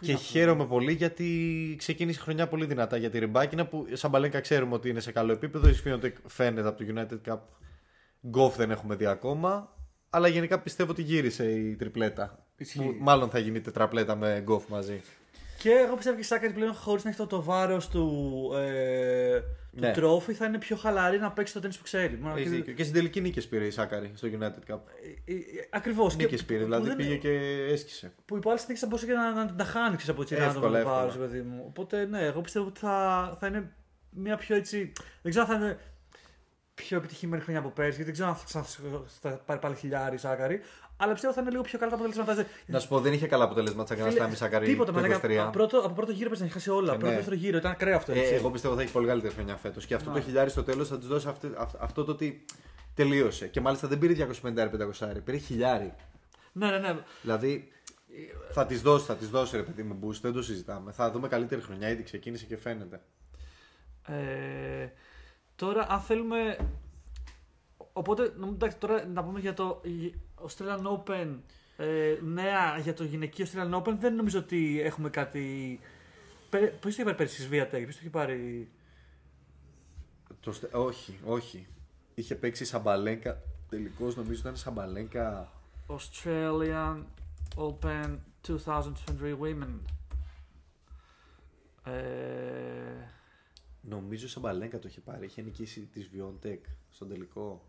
Και χαίρομαι πολύ γιατί ξεκίνησε η χρονιά πολύ δυνατά για τη Ριμπακίνα που η Σαμπαλένκα ξέρουμε ότι είναι σε καλό επίπεδο. Η Σβιόντεκ φαίνεται από το United Cup. Γκοφ δεν έχουμε δει ακόμα. Αλλά γενικά πιστεύω ότι γύρισε η τριπλέτα.
Ισχύει.
Που μάλλον θα γίνει τετραπλέτα με Γκοφ μαζί.
Και εγώ πιστεύω και η Σάκαρη πλέον χωρίς να έχει το, το βάρος του, ε, του
Ναι.
trophy θα είναι πιο χαλαρή να παίξει το τένις που ξέρει. Μόνο
Έχεις
και-
δίκιο. Και στην τελική νίκες πήρε η Σάκαρη στο United Cup.
Ε, ε, Ακριβώς.
Νίκες πήρε, δηλαδή πήγε και έσκησε.
Που υπό άλλε συνθήκε θα μπορούσε και να, να τα χάνεις ξέρεις, από έτσι
Εύκολα,
ράντομα
εύκολα.
βάρος, παιδί μου. Οπότε ναι, εγώ πιστεύω ότι θα, θα είναι μια πιο έτσι. Δεν ξέρω αν θα είναι πιο επιτυχημένη χρονιά από πέρσι. Γιατί δεν ξέρω αν θα, θα, θα πάρει πάλι χιλιάρι Σάκαρη. Αλλά πιστεύω θα είναι λίγο πιο καλά τα αποτελέσματα.
Να σου πω, δεν είχε καλά αποτελέσματα σαν
Φίλε,
Grand Slam Σάκαρη.
Τίποτα,
το
μα λέγα,
23.
από πρώτο, από πρώτο γύρο πρέπει να έχει χάσει όλα.
Και
Πρώτο
ναι.
δεύτερο γύρο, ήταν ακραίο αυτό.
Ε,
έτσι.
εγώ πιστεύω θα έχει πολύ καλύτερη χρονιά φέτος. Και αυτό
Ναι.
το χιλιάρι στο τέλος θα τη δώσει αυτό, αυτό, αυτό το ότι τελείωσε. Και μάλιστα δεν πήρε 250-500, πήρε χιλιάρι.
Ναι, ναι, ναι.
Δηλαδή θα τη δώσει, θα τη δώσει ρε παιδί με boost, δεν το συζητάμε. Θα δούμε καλύτερη χρονιά, ήδη ξεκίνησε και φαίνεται.
Ε, τώρα, αν θέλουμε. Οπότε, νομίζω, εντάξει, τώρα να πούμε για το Australian Open. Ε, νέα για το γυναικείο Australian Open. Δεν νομίζω ότι έχουμε κάτι. Ποιο το είχε πάρει πέρσι, Σβία Τέκ, ποιο το είχε πάρει;
Το, στε- όχι, όχι. Είχε παίξει Σαμπαλέγκα. Τελικώς νομίζω ήταν Σαμπαλέγκα.
Australian Open 2023 Women. Ε,
Νομίζω Σαμπαλέγκα το είχε πάρει. Είχε νικήσει της Βιοντεκ στον τελικό.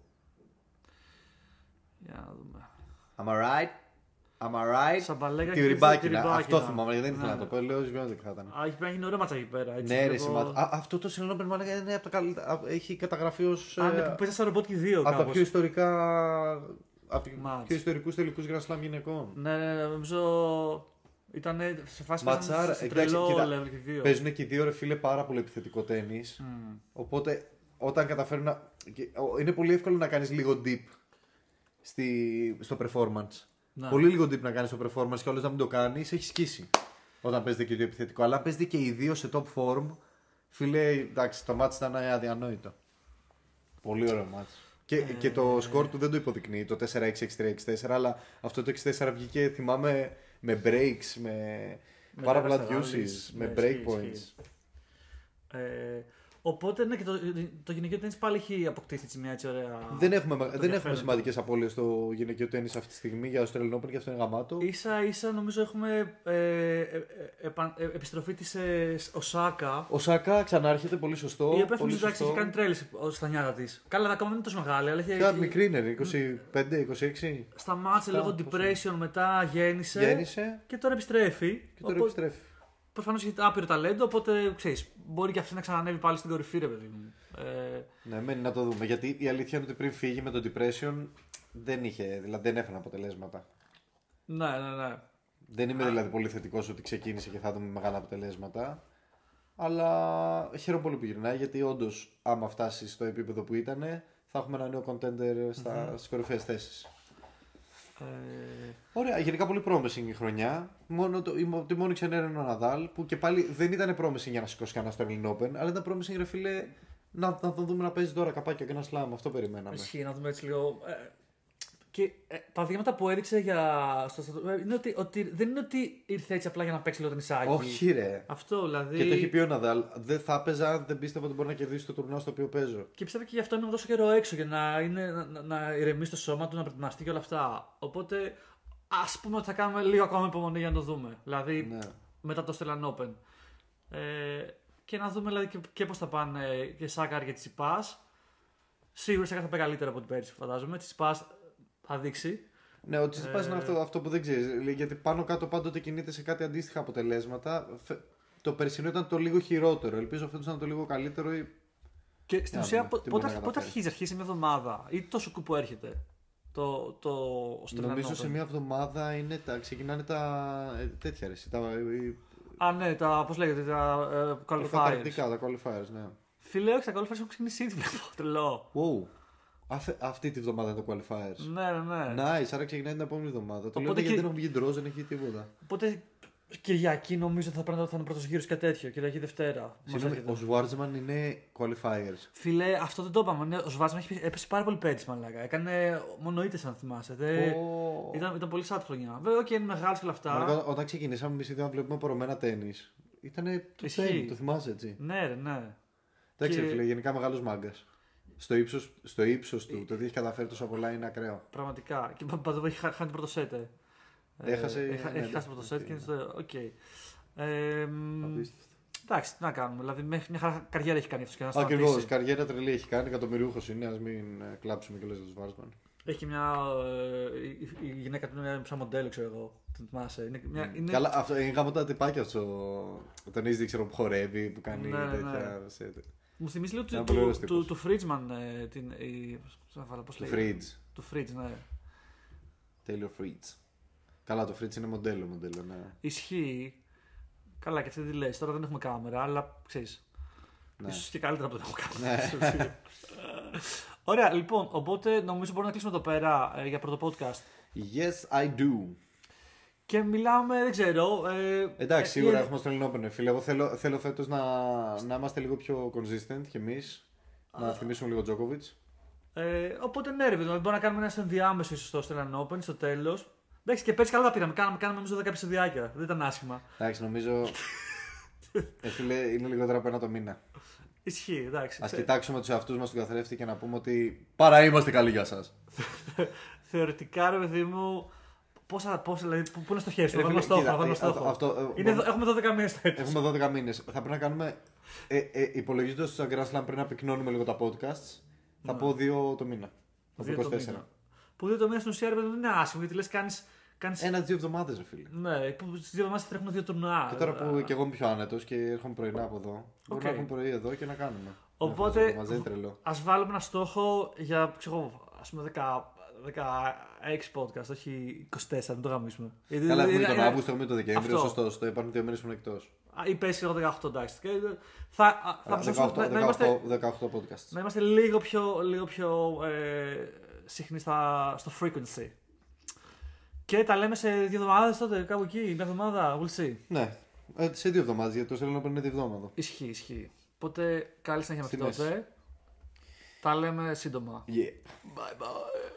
για να δούμε.
Am I right? Am I right?
Σαμπαλέγκα
Τη
και
ριμπάκινα.
τη
Αυτό
Ριμπάκινα.
θυμάμαι, γιατί δεν ήθελα
Ναι.
να το πω. Λέω Βιοντεκ θα ήταν.
Α, έχει πρέπει να γίνει ωραίο μάτσα εκεί πέρα. Έτσι,
Ναι, ρε,
λίγο-
σημα... Α, αυτό το Σιλενόπεν μάλλον είναι από τα καλύτερα. α, Έχει καταγραφεί ως.
Α, ναι, που παίζει σαν ρομπότ και δύο
από τα
κάπως.
πιο ιστορικά. Από του
Μάτς.
πιο ιστορικούς τελικούς Grand Slam γυναικών.
Ναι, ναι, ναι, νομίζω ήταν σε φάση
Ματσάρα,
Ματσάρα, σε
εντάξει,
τρελό
κοίτα,
level και δύο.
Παίζουν και οι δύο ρε φίλε πάρα πολύ επιθετικό τέννη.
Μμ.
Οπότε όταν καταφέρουν να. και- ο- Είναι πολύ εύκολο να κάνεις λίγο deep στη... στο performance.
Ναι.
Πολύ λίγο deep να κάνεις στο performance και όλες να μην το κάνεις, έχει σκίσει. Όταν παίζετε και οι δύο επιθετικό. Αλλά αν παίζετε και οι δύο σε top form, φίλε, εντάξει, το match ήταν αδιανόητο. Πολύ ωραίο match. Και, και το σκορ του δεν το υποδεικνύει το 4-6-6-3-6-4, αλλά αυτό το 6-4 βγήκε, θυμάμαι, με breaks, με,
Με
πάρα
τεράστια
πολλά
rallies.
deuces, με
Ναι,
break
ισχύει,
points.
ισχύει. Ε, οπότε, ναι, και το, το γυναικείο τέννις πάλι έχει αποκτήσει έτσι μια έτσι ωραία...
Δεν έχουμε, δεν έχουμε
ενδιαφέρον.
σημαντικές απώλειες στο γυναικείο τέννη αυτή τη στιγμή για Australian Open και αυτό είναι γαμάτο.
Ίσα ίσα νομίζω έχουμε ε, ε, ε, επα- ε, επιστροφή της ε, Οσάκα.
Ο Σάκα ξανάρχεται, πολύ σωστό.
Η οποία
πολύ
νομίζω εντάξει
σωστό.
έχει κάνει τρέλες στα νιάτα της. Καλά, ακόμα δεν είναι τόσο μεγάλη, αλλά έχει,
Ποια μικρή είναι, 25-26.
σταμάτησε λόγω
πώς
depression, μετά γέννησε,
Γέννησε
και τώρα επιστρέφει.
και τώρα
Οπότε-
επιστρέφει.
Προφανώς έχει άπειρο ταλέντο, οπότε ξέρεις, μπορεί και αυτή να ξανανεύει πάλι στην κορυφή, ρε παιδί μου. Ε,
Ναι, μένει να το δούμε. Γιατί η αλήθεια είναι ότι πριν φύγει με το depression δεν είχε, δηλαδή δεν έφερε αποτελέσματα.
ναι, ναι, ναι.
Δεν είμαι δηλαδή πολύ θετικός ότι ξεκίνησε και θα δούμε μεγάλα αποτελέσματα. Αλλά χαίρομαι πολύ που γυρνάει γιατί όντως, άμα φτάσεις στο επίπεδο που ήταν, θα έχουμε ένα νέο contender στα, στις κορυφαίες θέσεις.
Ε,
Ωραία, γενικά πολύ promising η χρονιά. Μόνο το, η, τη μόνη ξενέρα είναι ο Ναδάλ που και πάλι δεν ήταν promising για να σηκώσει κανένα στο Berlin Open, αλλά ήταν promising ρε φίλε να, να τον δούμε να παίζει τώρα καπάκια και ένα σλάμ. Αυτό περιμέναμε.
ισχύει, να δούμε έτσι λίγο. Ε, και ε, τα δείγματα που έδειξε για. Στο, στο, είναι ότι, ότι, δεν είναι ότι ήρθε έτσι απλά για να παίξει λίγο ταινισάκι.
Όχι, ρε.
Αυτό δηλαδή.
Και το έχει πει ο Ναδάλ. Δεν θα έπαιζα αν δεν πίστευα ότι μπορεί να κερδίσει το τουρνουά στο οποίο παίζω.
Και πιστεύω και γι' αυτό είναι τόσο καιρό έξω για να, είναι, να, να, να ηρεμήσει το σώμα του, να προετοιμαστεί και όλα αυτά. Οπότε ας πούμε ότι θα κάνουμε λίγο ακόμα υπομονή για να το δούμε. Δηλαδή
Ναι.
μετά το Stellan Open. Ε, και να δούμε δηλαδή, και, και πώς θα πάνε και Σάκαρ και Τσιπάς. Σίγουρα Σάκαρ θα πάει καλύτερα από την πέρυσι, φαντάζομαι. Τσιπάς θα δείξει.
Ναι, ο Τσιτσιπάς
Ε,
είναι αυτό, αυτό που δεν ξέρεις. Γιατί πάνω κάτω πάντοτε κινείται σε κάτι αντίστοιχα αποτελέσματα. Φε- Το περσινό ήταν το λίγο χειρότερο. Ελπίζω φέτο να είναι το λίγο καλύτερο. ή-
Και στην
Να
ουσία,
δούμε
πο-
τι
πότε,
μπορεί να
πότε
καταφέρει.
αρχίζει, αρχίζει μια εβδομάδα ή το σουκού που έρχεται. Το, το Australian
Νομίζω
Open.
σε μια εβδομάδα είναι τα, ξεκινάνε τα. ε, τέτοια ρε. Τα, οι-
Α, ναι, τα, πώς λέγεται, τα ε,
τα
qualifiers.
προκαταρκτικά, τα qualifiers, ναι.
Φίλε, όχι, τα qualifiers έχουν ξεκινήσει ήδη, βλέπω, τρελό.
Wow. Αθε- αυτή τη βδομάδα είναι τα qualifiers.
Ναι, ναι, ναι.
Nice, άρα ξεκινάει την επόμενη εβδομάδα. Το λέω
Οπότε
γιατί
και-
δεν έχουν βγει draws, δεν έχει τίποτα.
Οπότε Κυριακή νομίζω θα πρέπει να θα είναι πρώτος γύρος και τέτοιο. Κυριακή Δευτέρα. Μας
Συγγνώμη,
έρχεται.
ο Σβάρτσμαν είναι qualifiers.
Φίλε, αυτό δεν το είπαμε. Ναι, Ο Σβάτσμαν έχει έπεσε πάρα πολύ πέρυσι, μαλάκα. Έκανε μόνο ήττε, αν θυμάσαι. Δεν-
Ω.
Ήταν, ήταν πολύ sad χρονιά. Βέβαια, και είναι μεγάλος και όλα αυτά.
Μαλάκα, όταν ξεκινήσαμε εμείς είδαμε να βλέπουμε πορωμένα τέννη. Ήταν το
Ισχύει.
τέννη, το θυμάσαι έτσι;
Ναι, ρε, ναι.
Εντάξει,
Και-
ρε φίλε, γενικά μεγάλος μάγκας. Στο ύψος στο ύψος του, το ότι έχει καταφέρει τόσο πολλά είναι ακραίο.
Πραγματικά. Και παντού έχει χα- χάνει το πρώτο σετ. ε.
Έχασε,
Ε,
ναι,
έχει,
ναι,
έχει χάσει το πρώτο σετ και είναι στο. Οκ. Ε, μ,
Απίστευτο.
εντάξει, τι να κάνουμε. Δηλαδή, μέχρι μια χαρά καριέρα έχει κάνει αυτός και να
Ακριβώς,
σταματήσει.
καριέρα τρελή έχει κάνει, εκατομμυρίουχος είναι, ας μην ε, κλάψουμε κιόλας για τους Βάρσμαν.
Έχει και μια. ε, η, η γυναίκα του είναι σαν μοντέλο, ξέρω εγώ. Την θυμάσαι. Είναι, μια, είναι,
Καλά, αυτό είναι γάμο τα τυπάκια αυτό. Τον έχει δει, ξέρω που χορεύει, που κάνει
Ναι, ναι,
τέτοια. σε-
Μου θυμίζει λίγο
Ένα
του,
πολύ
του,
ωραίος
του,
τύπος.
του Φρίτζμαν. Ε, την, η, πώς να βάλω, πώς
Του
λέγεται;
Fridge.
Του Fridge, ναι.
Taylor Fritz. Καλά, το Fritz είναι μοντέλο, μοντέλο, ναι.
Ισχύει. Καλά, και αυτή τη λες. Τώρα δεν έχουμε κάμερα, αλλά ξέρεις.
ναι.
Ίσως και καλύτερα από το να έχουμε
Ναι.
κάμερα. <laughs> Ωραία, λοιπόν, οπότε νομίζω μπορούμε να κλείσουμε εδώ πέρα ε, για πρώτο podcast.
Yes, I do.
Και μιλάμε, δεν ξέρω. Ε,
Εντάξει,
ε,
σίγουρα
ε,
έχουμε στο Ελληνόπεν. ρε Φίλε, εγώ θέλω, θέλω φέτος να, να είμαστε λίγο πιο consistent κι εμείς. Να θυμίσουμε λίγο Τζόκοβιτ.
Ε, οπότε ναι, ρε παιδί, μου, μπορούμε να κάνουμε ένα στο ενδιάμεσο ίσως στο Australian Open στο τέλος. Εντάξει, και πέρσι καλά τα πήραμε. Κάναμε, κάναμε νομίζω 10 επεισοδιάκια. Δεν ήταν άσχημα.
Εντάξει, νομίζω. ε, φίλε, είναι λιγότερο από ένα το μήνα.
Ισχύει, εντάξει.
Α
Θε-
κοιτάξουμε τους εαυτούς μας στον καθρέφτη και να πούμε ότι. Παρά είμαστε καλοί για σας.
Θεωρητικά, ρε παιδί μου, πώς θα, πώς, δηλαδή, πού, πού να στοχεύσουμε,
Ρε
να βάλουμε
φίλε,
στόχο.
κοίτα,
Να βάλουμε
ε,
στόχο.
αυτό- αυτό, ε,
Είναι,
μπορούμε-
έχουμε 12 μήνες στο έτος.
Έχουμε 12 μήνες. Θα πρέπει να κάνουμε. Ε, ε, Υπολογίζοντας το Grand Slam πριν να πυκνώνουμε λίγο τα podcasts, θα πω δύο το μήνα. Από
Ναι. Δύο το
24.
μήνα. Που δύο το μήνα στην ουσία, ρε παιδί μου, δεν είναι άσχημο, γιατί λες κάνεις... κάνεις...
Ένα-δύο εβδομάδες, ρε φίλε.
Ναι, που στις δύο εβδομάδες τρέχουν δύο τουρνουά.
Και τώρα που και εγώ είμαι πιο άνετος και έρχομαι πρωινά από εδώ, μπορούμε
Οκ.
να έχουμε πρωί εδώ και να κάνουμε.
Οπότε-
Ένα φορά το εβδομάδα, δεν είναι τρελό.
Ας βάλουμε ένα στόχο για, ξέρω, ας πούμε 10, 16 podcast, όχι 24, δεν το γαμίσουμε. Γιατί
Καλά,
είναι-
έχουμε τον
είναι-
Αύγουστο, έχουμε τον Δεκέμβριο,
Αυτό.
σωστό. σωστό. Υπάρχουν δύο μέρες που είναι εκτός.
Α, Ή πέσει εγώ 18, εντάξει. Και θα, α, θα προσπαθήσουμε
18,
να, να είμαστε,
18 podcast.
να είμαστε λίγο πιο, λίγο πιο ε, συχνοί στα, στο frequency. Και τα λέμε σε δύο εβδομάδες τότε, κάπου εκεί, μια εβδομάδα, we'll see.
Ναι, Ε, σε δύο εβδομάδες γιατί το Σέλνο είναι τη εβδομάδα.
Ισχύει, ισχύει. Οπότε καλή συνέχεια
Στη
μέχρι τότε. Τα λέμε σύντομα.
Yeah.
Bye bye.